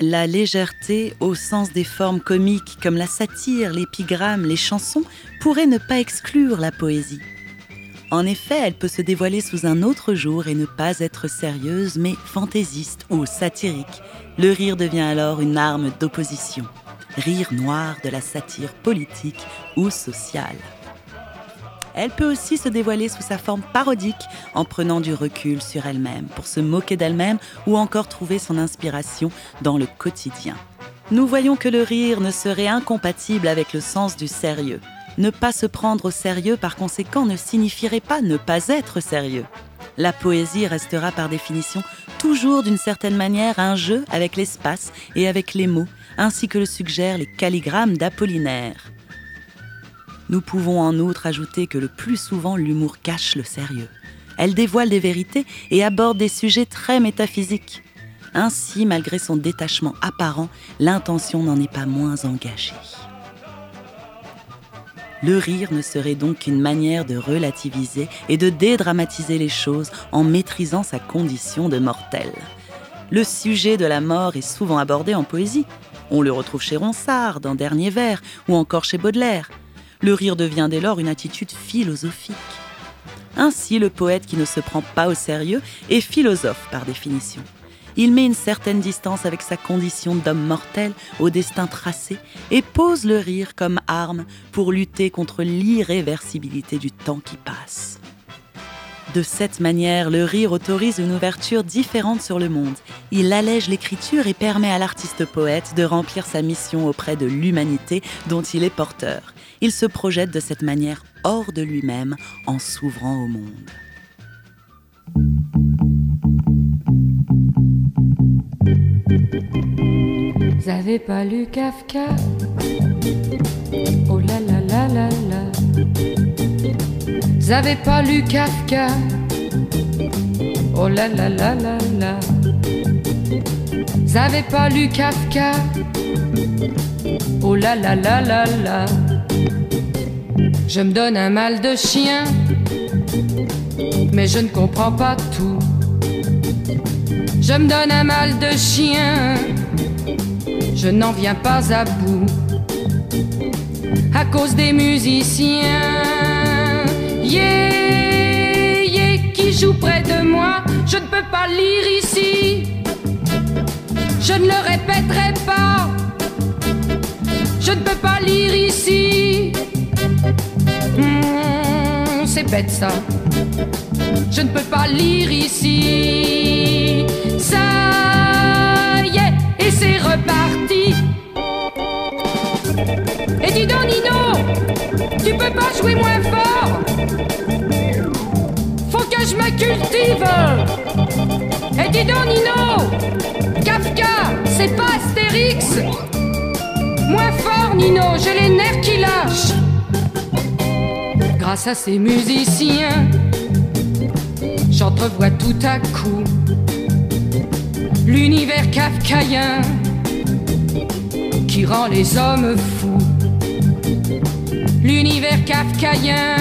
La légèreté, au sens des formes comiques comme la satire, l'épigramme, les chansons, pourrait ne pas exclure la poésie. En effet, elle peut se dévoiler sous un autre jour et ne pas être sérieuse, mais fantaisiste ou satirique. Le rire devient alors une arme d'opposition. Rire noir de la satire politique ou sociale. Elle peut aussi se dévoiler sous sa forme parodique en prenant du recul sur elle-même pour se moquer d'elle-même ou encore trouver son inspiration dans le quotidien. nous voyons que le rire ne serait incompatible avec le sens du sérieux. Ne pas se prendre au sérieux, par conséquent, ne signifierait pas ne pas être sérieux. La poésie restera par définition toujours d'une certaine manière un jeu avec l'espace et avec les mots, ainsi que le suggèrent les calligrammes d'Apollinaire. Nous pouvons en outre ajouter que le plus souvent l'humour cache le sérieux. Elle dévoile des vérités et aborde des sujets très métaphysiques. Ainsi, malgré son détachement apparent, l'intention n'en est pas moins engagée. Le rire ne serait donc qu'une manière de relativiser et de dédramatiser les choses en maîtrisant sa condition de mortel. Le sujet de la mort est souvent abordé en poésie. On le retrouve chez Ronsard, dans Dernier Vers, ou encore chez Baudelaire. Le rire devient dès lors une attitude philosophique. Ainsi, le poète qui ne se prend pas au sérieux est philosophe par définition. Il met une certaine distance avec sa condition d'homme mortel au destin tracé et pose le rire comme arme pour lutter contre l'irréversibilité du temps qui passe. De cette manière, le rire autorise une ouverture différente sur le monde. Il allège l'écriture et permet à l'artiste poète de remplir sa mission auprès de l'humanité dont il est porteur. Il se projette de cette manière hors de lui-même en s'ouvrant au monde. Vous avez pas lu Kafka Oh là là là là là. Vous avez pas lu Kafka Oh là là là là là. Vous avez pas lu Kafka Oh là là là là là. Je me donne un mal de chien, mais je ne comprends pas tout. Je me donne un mal de chien, je n'en viens pas à bout. À cause des musiciens, yeah, yeah, qui jouent près de moi, je ne peux pas lire ici. Je ne le répéterai pas, je ne peux pas lire ici. Hmm, c'est bête ça. Je ne peux pas lire ici. Ça y est, et c'est reparti. Et dis donc Nino, tu peux pas jouer moins fort. Faut que je me cultive. Et dis donc Nino, Kafka, c'est pas Astérix. Moins fort Nino, j'ai les nerfs qui lâchent grâce à ces musiciens, j'entrevois tout à coup l'univers kafkaïen qui rend les hommes fous. L'univers kafkaïen,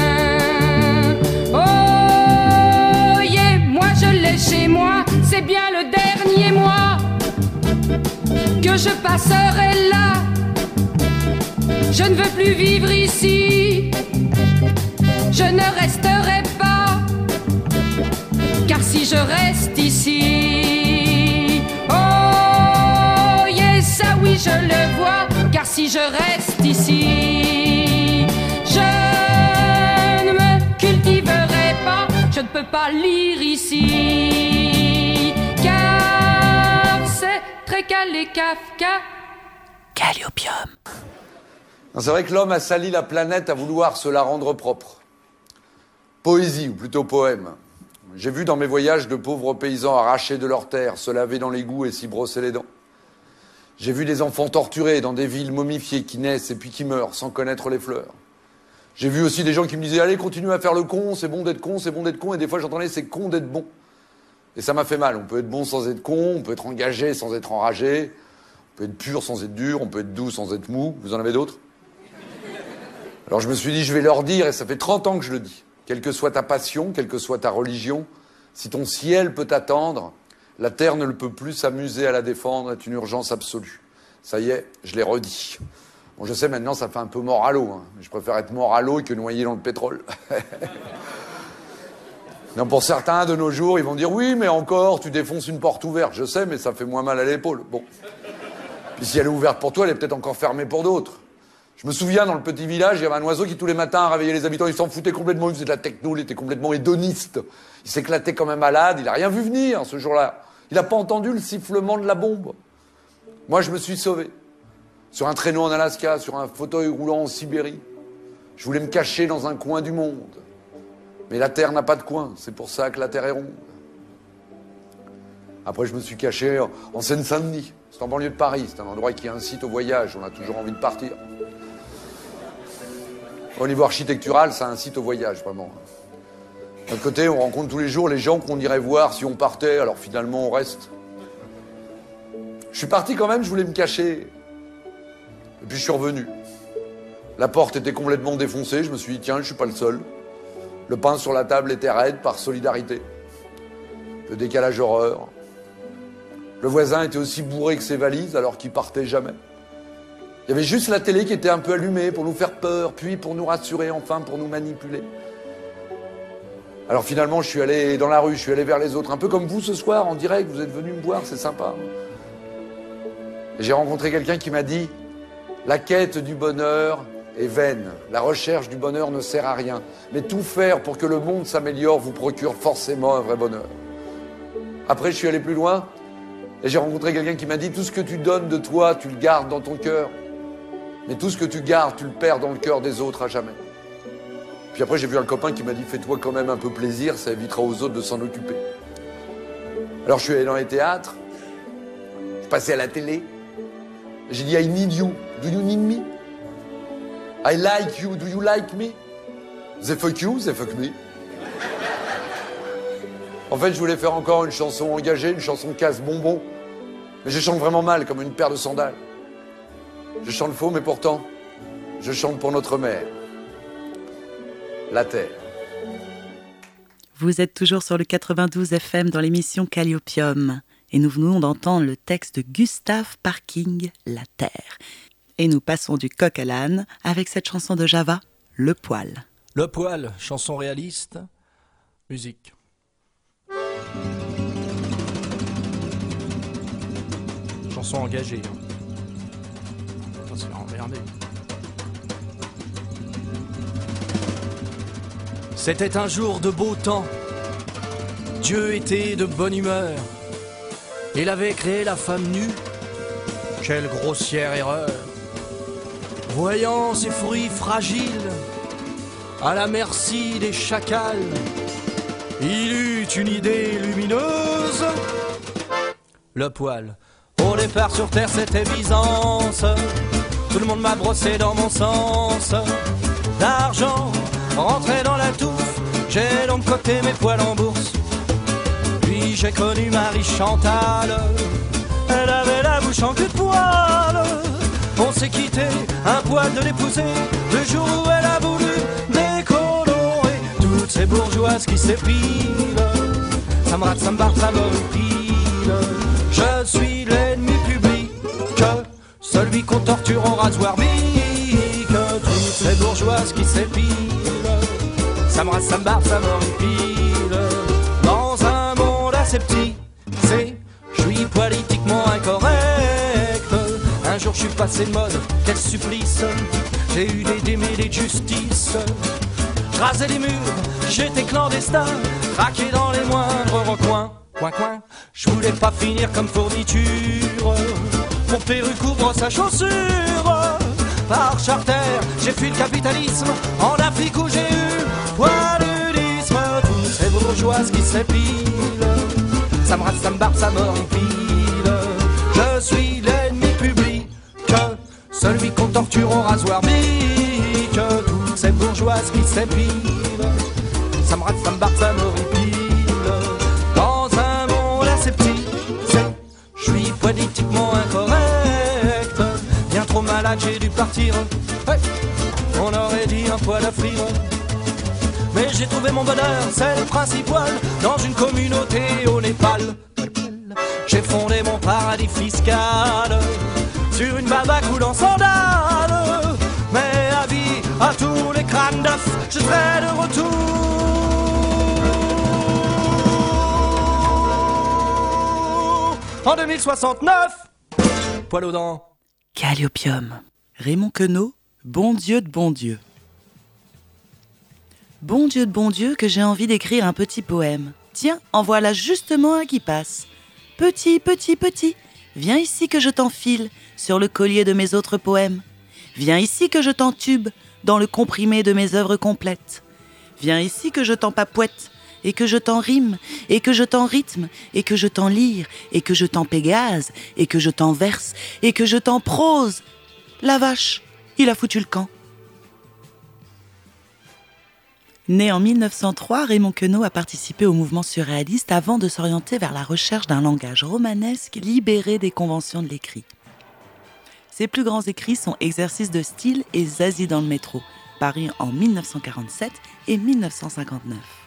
oh yeah, moi je l'ai chez moi, c'est bien le dernier mois que je passerai là. Je ne veux plus vivre ici je ne resterai pas, car si je reste ici, oh yes, ça oui je le vois, car si je reste ici, peux pas lire ici, car c'est très calé Kafka. Calliopium. C'est vrai que l'homme a sali la planète à vouloir se la rendre propre poésie, ou plutôt poème. J'ai vu dans mes voyages de pauvres paysans arrachés de leurs terres, se laver dans l'égout et s'y brosser les dents. J'ai vu des enfants torturés dans des villes momifiées qui naissent et puis qui meurent sans connaître les fleurs. J'ai vu aussi des gens qui me disaient Allez, continue à faire le con, c'est bon d'être con, c'est bon d'être con. Et des fois, j'entendais C'est con d'être bon. Et ça m'a fait mal. On peut être bon sans être con, on peut être engagé sans être enragé, on peut être pur sans être dur, on peut être doux sans être mou. Vous en avez d'autres? Alors je me suis dit Je vais leur dire, et ça fait 30 ans que je le dis quelle que soit ta passion, quelle que soit ta religion, si ton ciel peut t'attendre, la terre ne le peut plus s'amuser à la défendre, est une urgence absolue. Ça y est, je l'ai redit. Bon, je sais maintenant, ça fait un peu mort à l'eau. Hein. Je préfère être mort à l'eau que noyé dans le pétrole. non, pour certains de nos jours, ils vont dire oui, mais encore, tu défonces une porte ouverte. Je sais, mais ça fait moins mal à l'épaule. Bon. Puis si elle est ouverte pour toi, elle est peut-être encore fermée pour d'autres. Je me souviens, dans le petit village, il y avait un oiseau qui tous les matins réveillait les habitants, il s'en foutait complètement, il faisait de la techno, il était complètement hédoniste. Il s'éclatait comme un malade, il n'a rien vu venir ce jour-là. Il n'a pas entendu le sifflement de la bombe. Moi, je me suis sauvé. Sur un traîneau en Alaska, sur un fauteuil roulant en Sibérie. Je voulais me cacher dans un coin du monde. Mais la Terre n'a pas de coin, c'est pour ça que la Terre est ronde. Après, je me suis caché en Seine-Saint-Denis. C'est en banlieue de Paris, c'est un endroit qui incite au voyage, on a toujours envie de partir. Au niveau architectural, ça incite au voyage, vraiment. D'un côté, on rencontre tous les jours les gens qu'on irait voir si on partait, alors finalement on reste. Je suis parti quand même, je voulais me cacher. Et puis je suis revenu. La porte était complètement défoncée, je me suis dit, tiens, je suis pas le seul. Le pain sur la table était raide par solidarité. Le décalage horreur. Le voisin était aussi bourré que ses valises alors qu'il partait jamais. Il y avait juste la télé qui était un peu allumée pour nous faire peur, puis pour nous rassurer, enfin pour nous manipuler. Alors finalement, je suis allé dans la rue, je suis allé vers les autres, un peu comme vous ce soir en direct, vous êtes venu me voir, c'est sympa. J'ai rencontré quelqu'un qui m'a dit La quête du bonheur est vaine, la recherche du bonheur ne sert à rien, mais tout faire pour que le monde s'améliore vous procure forcément un vrai bonheur. Après, je suis allé plus loin et j'ai rencontré quelqu'un qui m'a dit Tout ce que tu donnes de toi, tu le gardes dans ton cœur, mais tout ce que tu gardes, tu le perds dans le cœur des autres à jamais. Puis après, j'ai vu un copain qui m'a dit Fais-toi quand même un peu plaisir, ça évitera aux autres de s'en occuper. Alors je suis allé dans les théâtres, je passé à la télé, j'ai dit I need you, do you need me? I like you, do you like me? They fuck you, they fuck me. En fait, je voulais faire encore une chanson engagée, une chanson casse-bonbon. Mais je chante vraiment mal, comme une paire de sandales. Je chante faux, mais pourtant, je chante pour notre mère. La terre. Vous êtes toujours sur le 92 FM dans l'émission Calliopium et nous venons d'entendre le texte de Gustave Parking, La Terre. Et nous passons du coq à l'âne avec cette chanson de Java, Le Poil. Le Poil, chanson réaliste, musique. Chanson engagée. hein. C'est emmerdé. C'était un jour de beau temps. Dieu était de bonne humeur. Il avait créé la femme nue. Quelle grossière erreur. Voyant ses fruits fragiles, à la merci des chacals, il eut une idée lumineuse. Le poil. Au départ sur terre c'était Byzance. Tout le monde m'a brossé dans mon sens. D'argent rentré dans la touffe. J'ai donc coté mes poils en bourse. J'ai connu Marie Chantal. Elle avait la bouche en cul de poil. On s'est quitté, un poil de l'épouser. Le jour où elle a voulu décolorer toutes ces bourgeoises qui s'épilent. Ça me rate, ça me barre, ça m'horripile. Je suis l'ennemi public, celui qu'on torture au rasoir bique. Toutes ces bourgeoises qui s'épilent. Ça me rate, ça me barre, ça m'horripile. Assez petit, c'est, je suis politiquement incorrect. Un jour je suis passé de mode, quel supplice. J'ai eu des démêlés de justice. Je les murs, j'étais clandestin, craqué dans les moindres recoins. Coin, coin, je voulais pas finir comme fourniture. Mon perruque couvre sa chaussure. Par charter, j'ai fui le capitalisme en Afrique où j'ai eu paludisme. Toutes ces bourgeoises qui s'épilent, ça me rate, ça me barbe, ça. Je suis l'ennemi public, celui qu'on torture au rasoir bique. Toutes ces bourgeoises qui s'épilent, ça me rate, ça me barbe, ça m'horripile. Dans un monde c'est, je suis politiquement incorrect. Bien trop malade, j'ai dû partir. Ouais, on aurait dit un poil à frire. J'ai trouvé mon bonheur, c'est le principal, dans une communauté au Népal. J'ai fondé mon paradis fiscal sur une baba coulant sandales. Mais avis à tous les crânes d'œufs, je serai de retour en 2069. Poil aux dents. Calliopium. Raymond Queneau, Bon Dieu de bon Dieu. Bon Dieu de bon Dieu que j'ai envie d'écrire un petit poème. Tiens, en voilà justement un qui passe. Petit, petit, petit, Viens ici que je t'enfile sur le collier de mes autres poèmes. Viens ici que je t'entube dans le comprimé de mes œuvres complètes. Viens ici que je t'empapouette et que je t'en rime, et que je t'en rythme, et que je t'en lyre, et que je t'en pégase, et que je t'en verse, et que je t'en prose. La vache, il a foutu le camp. Né en 1903, Raymond Queneau a participé au mouvement surréaliste avant de s'orienter vers la recherche d'un langage romanesque libéré des conventions de l'écrit. Ses plus grands écrits sont Exercice de style et Zazie dans le métro, parus en 1947 et 1959.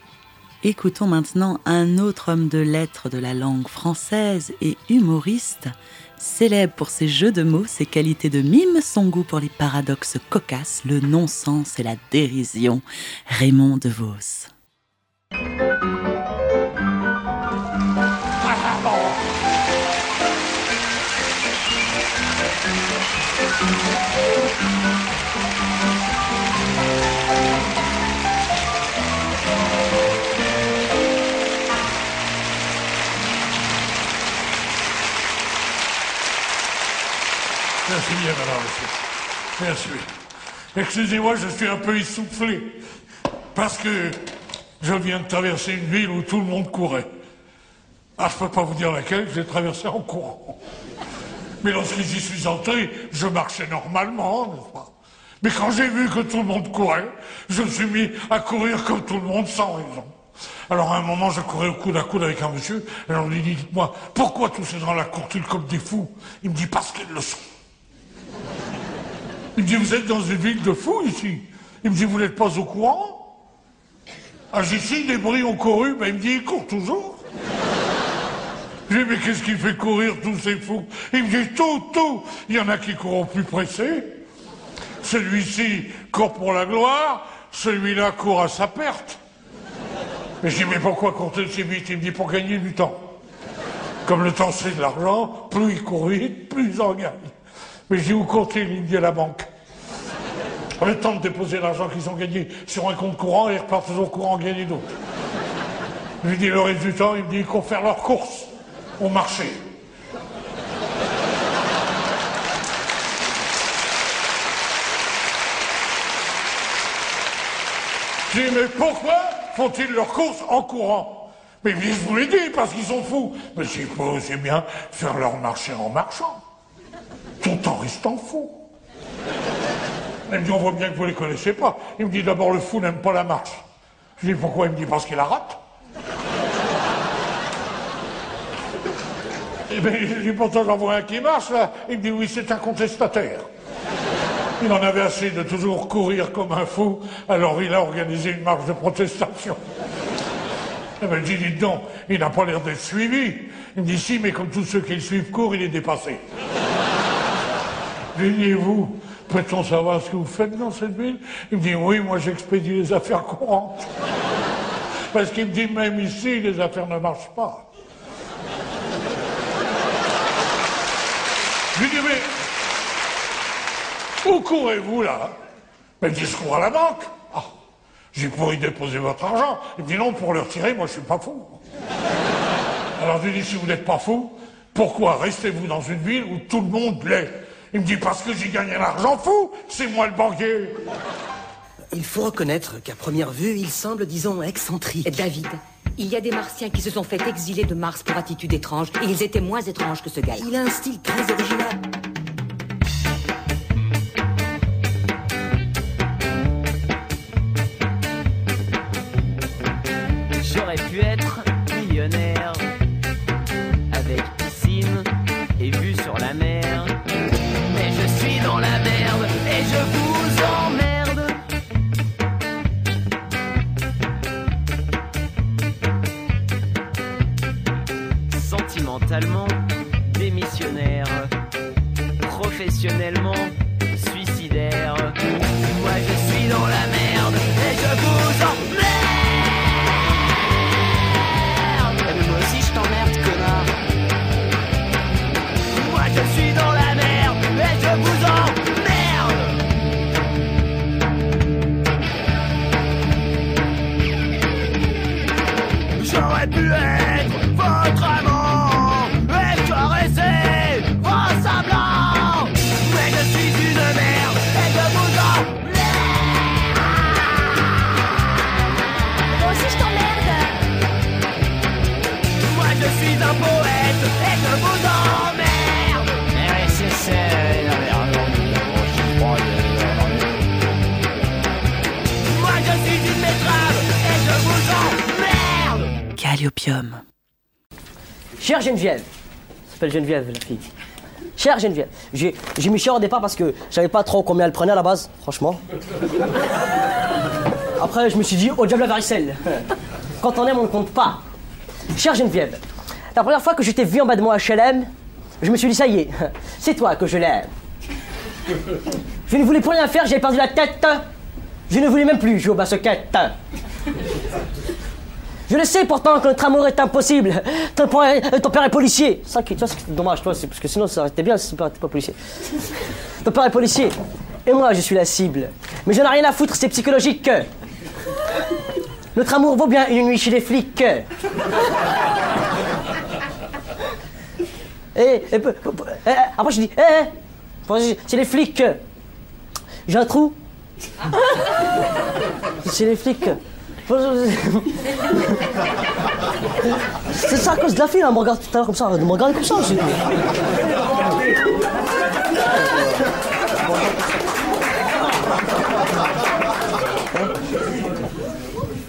Écoutons maintenant un autre homme de lettres de la langue française et humoriste, célèbre pour ses jeux de mots, ses qualités de mime, son goût pour les paradoxes cocasses, le non-sens et la dérision, Raymond DeVos. Merci madame. Excusez-moi, je suis un peu essoufflé. Parce que je viens de traverser une ville où tout le monde courait. Ah, je peux pas vous dire laquelle, j'ai traversé en courant. Mais lorsque j'y suis entré, je marchais normalement, n'est-ce pas? Mais quand j'ai vu que tout le monde courait, je me suis mis à courir comme tout le monde sans raison. Alors à un moment, je courais au coude à coude avec un monsieur, et on lui dit, dites-moi, pourquoi tous ces gens-là courent-ils comme des fous? Il me dit, parce qu'ils le sont. Il me dit, vous êtes dans une ville de fous ici. Il me dit, vous n'êtes pas au courant? Ah, ici, des bruits ont couru, ben il me dit, ils courent toujours. Je dis, mais qu'est-ce qui fait courir tous ces fous? Il me dit, tout, tout. Il y en a qui courent plus pressés. Celui-ci court pour la gloire, celui-là court à sa perte. Mais je dis, mais pourquoi court-il si vite? Il me dit, pour gagner du temps. Comme le temps c'est de l'argent, plus il court vite, plus il en gagne. Mais dis, où Il me dit, à la banque. Le temps de déposer l'argent qu'ils ont gagné sur un compte courant et ils repartent toujours courant gagner d'autres. Je lui dis, le reste du temps, il me dit, ils courent faire leurs courses au marché. Je dis, mais pourquoi font-ils leurs courses en courant? Mais je vous l'ai dit, parce qu'ils sont fous. Mais s'ils peuvent aussi bien faire leur marché en marchant, tout en restant fou. Il me dit, on voit bien que vous ne les connaissez pas. Il me dit, d'abord, le fou n'aime pas la marche. Je dis, pourquoi? Il me dit, parce qu'il la rate. Eh bien, je dis, pourtant, j'en vois un qui marche, là. Il me dit, oui, c'est un contestataire. Il en avait assez de toujours courir comme un fou, alors il a organisé une marche de protestation. Ben, je dis, dites donc, il n'a pas l'air d'être suivi. Il me dit, si, mais comme tous ceux qui le suivent courent, il est dépassé. Je lui dis, vous, peut-on savoir ce que vous faites dans cette ville? Il me dit, oui, moi j'expédie les affaires courantes. Parce qu'il me dit, même ici, les affaires ne marchent pas. Je lui dis, mais où courez-vous là? Il me dit, je cours à la banque. Ah, j'ai pour y déposer votre argent. Il me dit, non, pour le retirer, moi je suis pas fou. Alors je lui dis, si vous n'êtes pas fou, pourquoi restez-vous dans une ville où tout le monde l'est? Il me dit, parce que j'ai gagné l'argent fou, c'est moi le banquier. Il faut reconnaître qu'à première vue, il semble, disons, excentrique. David, il y a des Martiens qui se sont fait exiler de Mars pour attitude étrange, et ils étaient moins étranges que ce gars. Il a un style très original. J'aurais pu être Geneviève, ça s'appelle Geneviève la fille. Chère Geneviève, j'ai j'ai mis cher au départ parce que je savais pas trop combien elle prenait à la base, franchement. Après, je me suis dit, au diable la varicelle. Quand on aime, on ne compte pas. Chère Geneviève, la première fois que je t'ai vu en bas de mon HLM, je me suis dit, ça y est, c'est toi que je l'aime. Je ne voulais plus rien faire, j'avais perdu la tête. Je ne voulais même plus jouer au basket. Je le sais pourtant que notre amour est impossible. Ton père est, ton père est policier. Ça, qui- c'est dommage, toi, parce que sinon ça aurait été bien si ton père pas policier. Ton père est policier. Et moi, je suis la cible. Mais je n'ai rien à foutre, c'est psychologique. Notre amour vaut bien une nuit chez les flics. Et, et eh, eh, après, je dis, eh, eh, dis, c'est les flics. J'ai un trou. C'est les flics. C'est ça à cause de la fille, elle me regarde tout à l'heure comme ça, elle me regarde comme ça aussi.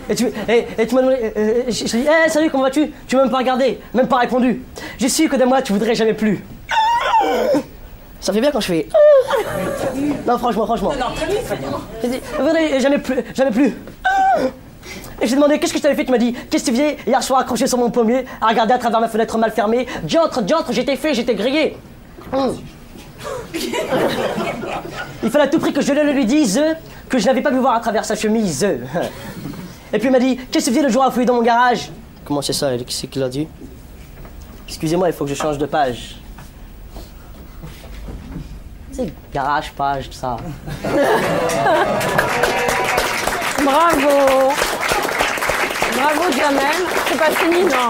Et tu, et, et tu m'as demandé, euh, euh, je, je dis, Eh, salut, comment vas-tu? Tu m'as même pas regardé, même pas répondu. J'ai su que de moi, tu voudrais jamais plus. Ça fait bien quand je fais. Non, franchement, franchement. Dit, voudrais jamais plus, jamais plus. Et j'ai demandé qu'est-ce que je t'avais fait, tu m'as dit qu'est-ce que tu faisais? Hier soir accroché sur mon pommier, à regarder à travers ma fenêtre mal fermée. Diantre, diantre, j'étais fait, j'étais grillé. Il fallait à tout prix que je le lui dise que je n'avais pas pu voir à travers sa chemise. Et puis il m'a dit Qu'est-ce que tu faisais le jour à fouiller dans mon garage? Comment c'est ça Qu'est-ce qu'il a dit? Excusez-moi, il faut que je change de page. C'est garage, page, tout ça. Bravo Bravo Jamel, c'est pas fini non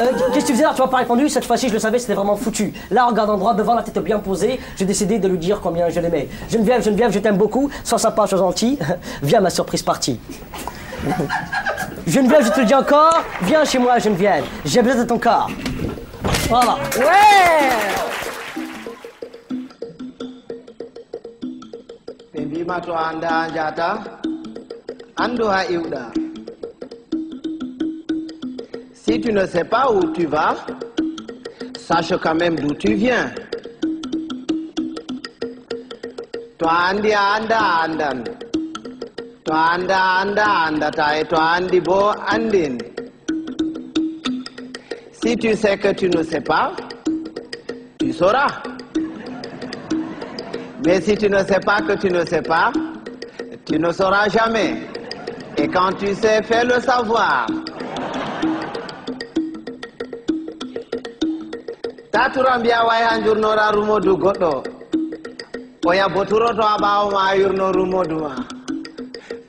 Euh, Qu'est-ce que tu faisais là Tu m'as pas répondu. Cette fois-ci, je le savais, c'était vraiment foutu. Là, en regardant droit devant, la tête bien posée, j'ai décidé de lui dire combien je l'aimais. Geneviève, Geneviève, je t'aime beaucoup. Sois sympa, sois gentil. Viens à ma surprise partie. Geneviève, je te le dis encore, viens chez moi, Geneviève. J'ai besoin de ton corps. Voilà. Ouais ɓe mbima to a anda jata andu ha iwɗa si tu ne sais pas où tu vas sache quand même d'où tu viens to a andi a anda andan to a anda a anda a andata e to a andi bo andin si tu sais que tu ne sais pas tu sauras mais si tu ne sais pas que tu ne sais pas, tu ne sauras jamais. Et quand tu sais, fais le savoir.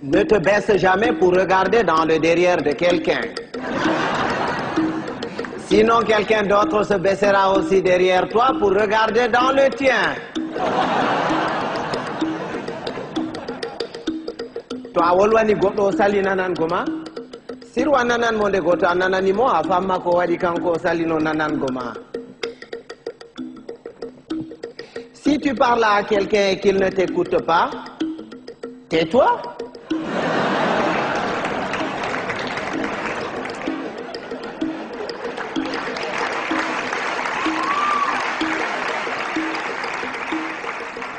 Ne te baisse jamais pour regarder dans le derrière de quelqu'un. Sinon quelqu'un d'autre se baissera aussi derrière toi pour regarder dans le tien. To a wolwani goɗɗo o sali nanango ma sirwa nananmo goto a nananimo kanko o salino nanango si tu parles à quelqu'un et qu'il ne t'écoute pas tais-toi.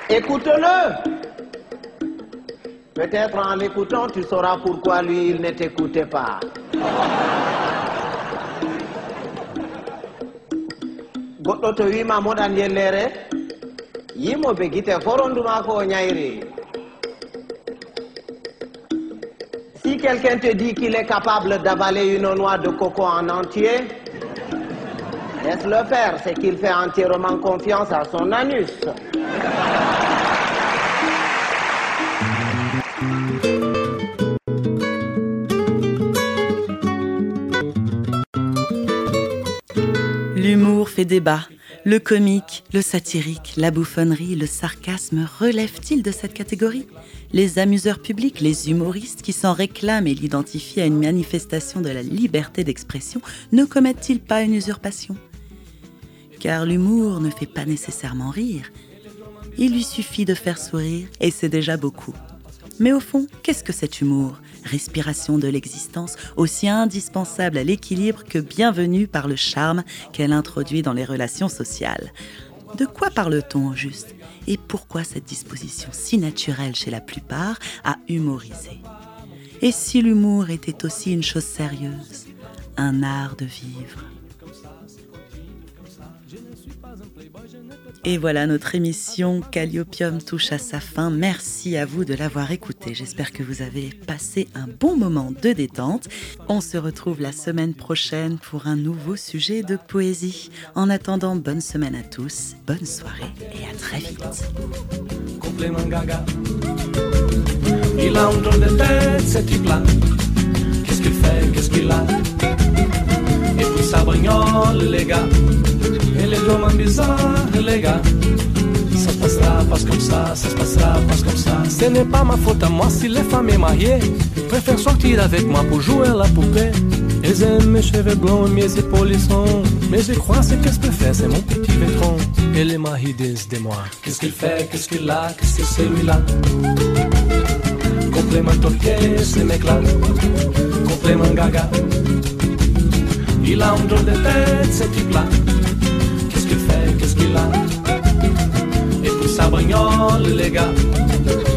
Écoute-le. Peut-être en l'écoutant, tu sauras pourquoi lui, il ne t'écoutait pas. Yimoɓe guite foronduma ko o ñayri si quelqu'un te dit qu'il est capable d'avaler une noix de coco en entier laisse-le faire c'est qu'il fait entièrement confiance à son anus L'humour fait débat. Le comique, le satirique, la bouffonnerie, le sarcasme relèvent-ils de cette catégorie? Les amuseurs publics, les humoristes qui s'en réclament et l'identifient à une manifestation de la liberté d'expression ne commettent-ils pas une usurpation? Car l'humour ne fait pas nécessairement rire. Il lui suffit de faire sourire et c'est déjà beaucoup. Mais au fond, qu'est-ce que cet humour? Respiration de l'existence, aussi indispensable à l'équilibre que bienvenue par le charme qu'elle introduit dans les relations sociales. De quoi parle-t-on au juste? Et pourquoi cette disposition si naturelle chez la plupart à humoriser? Et si l'humour était aussi une chose sérieuse, un art de vivre? Et voilà, notre émission Calliopium touche à sa fin. Merci à vous de l'avoir écouté. J'espère que vous avez passé un bon moment de détente. On se retrouve la semaine prochaine pour un nouveau sujet de poésie. En attendant, bonne semaine à tous, bonne soirée et à très vite. Il a un de tête, type-là. Qu'est-ce qu'il fait, qu'est-ce qu'il a? Ça brignole, les gars. Et les bizarres, les gars. Ça se passera, passe comme ça, ça se passera, passe comme ça. Ce n'est pas ma faute à moi si les femmes est mariées. Préfèrent sortir avec moi pour jouer à la poupée. Elles aiment mes cheveux blonds et mes épaules sont. Mais je crois ce qu'elles préfèrent, c'est mon petit vétron. Et les maris disent de moi. Qu'est-ce qu'il fait, qu'est-ce qu'il a, qu'est-ce que c'est lui-là Complément torqué, ce mec-là. Complément gaga. Il a un drôle de tête, ce type-là. Qu'est-ce qu'il fait, qu'est-ce qu'il a? Et puis ça brignole, les gars.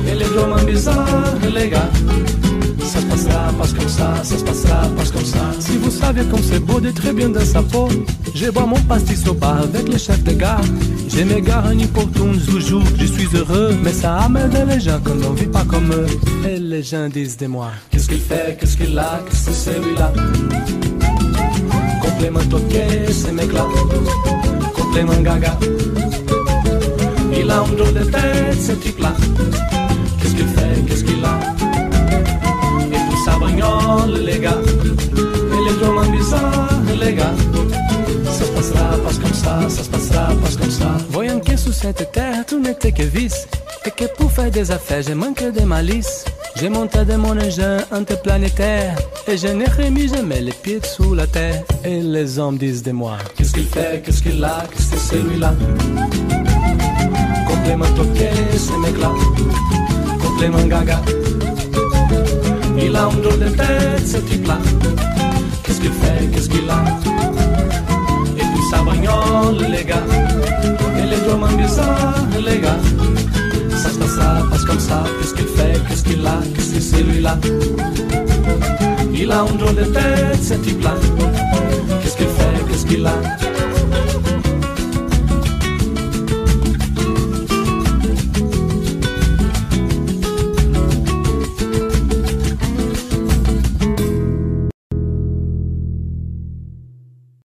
Et les hommes bizarres, les gars. Ça se passera, passe comme ça, ça se passera, passe comme ça. Si vous saviez comme c'est beau d'être très bien dans sa peau, je bois mon pastis au bar avec les chefs de gare. J'ai mes garnis pour tout toujours, je suis heureux. Mais ça amène les gens quand on vit pas comme eux. Et les gens disent de moi Qu'est-ce qu'il fait, qu'est-ce qu'il a, qu'est-ce que c'est lui-là Complément toqué, ces mecs-là. Complément gaga. Il a un drôle de tête, ce type-là. Qu'est-ce qu'il fait, qu'est-ce qu'il a Et tout ça brignole, les gars. Et les hommes bizarres, les gars. Ça se passera, passe comme ça, ça se passera, passe comme ça. Voyant que sous cette terre, tout n'était que vice. Et que pour faire des affaires, j'ai manqué de malice. J'ai monté de mon engin interplanétaire. Et je n'ai remis jamais les pieds sous la terre. Et les hommes disent de moi Qu'est-ce qu'il fait, qu'est-ce qu'il a, qu'est-ce que c'est celui-là? Complément toqué, ce mec-là. Complément gaga. Il a un drôle de tête, ce type-là. Qu'est-ce qu'il fait, qu'est-ce qu'il a? Et puis ça brignole, les gars. Et les hommes bizarres, les gars. Ça se passera, passe comme ça. Qu'est-ce qu'il fait, qu'est-ce qu'il a, qu'est-ce que c'est lui-là? Il a un drôle de tête, ce type-là. Qu'est-ce qu'il fait, qu'est-ce qu'il a?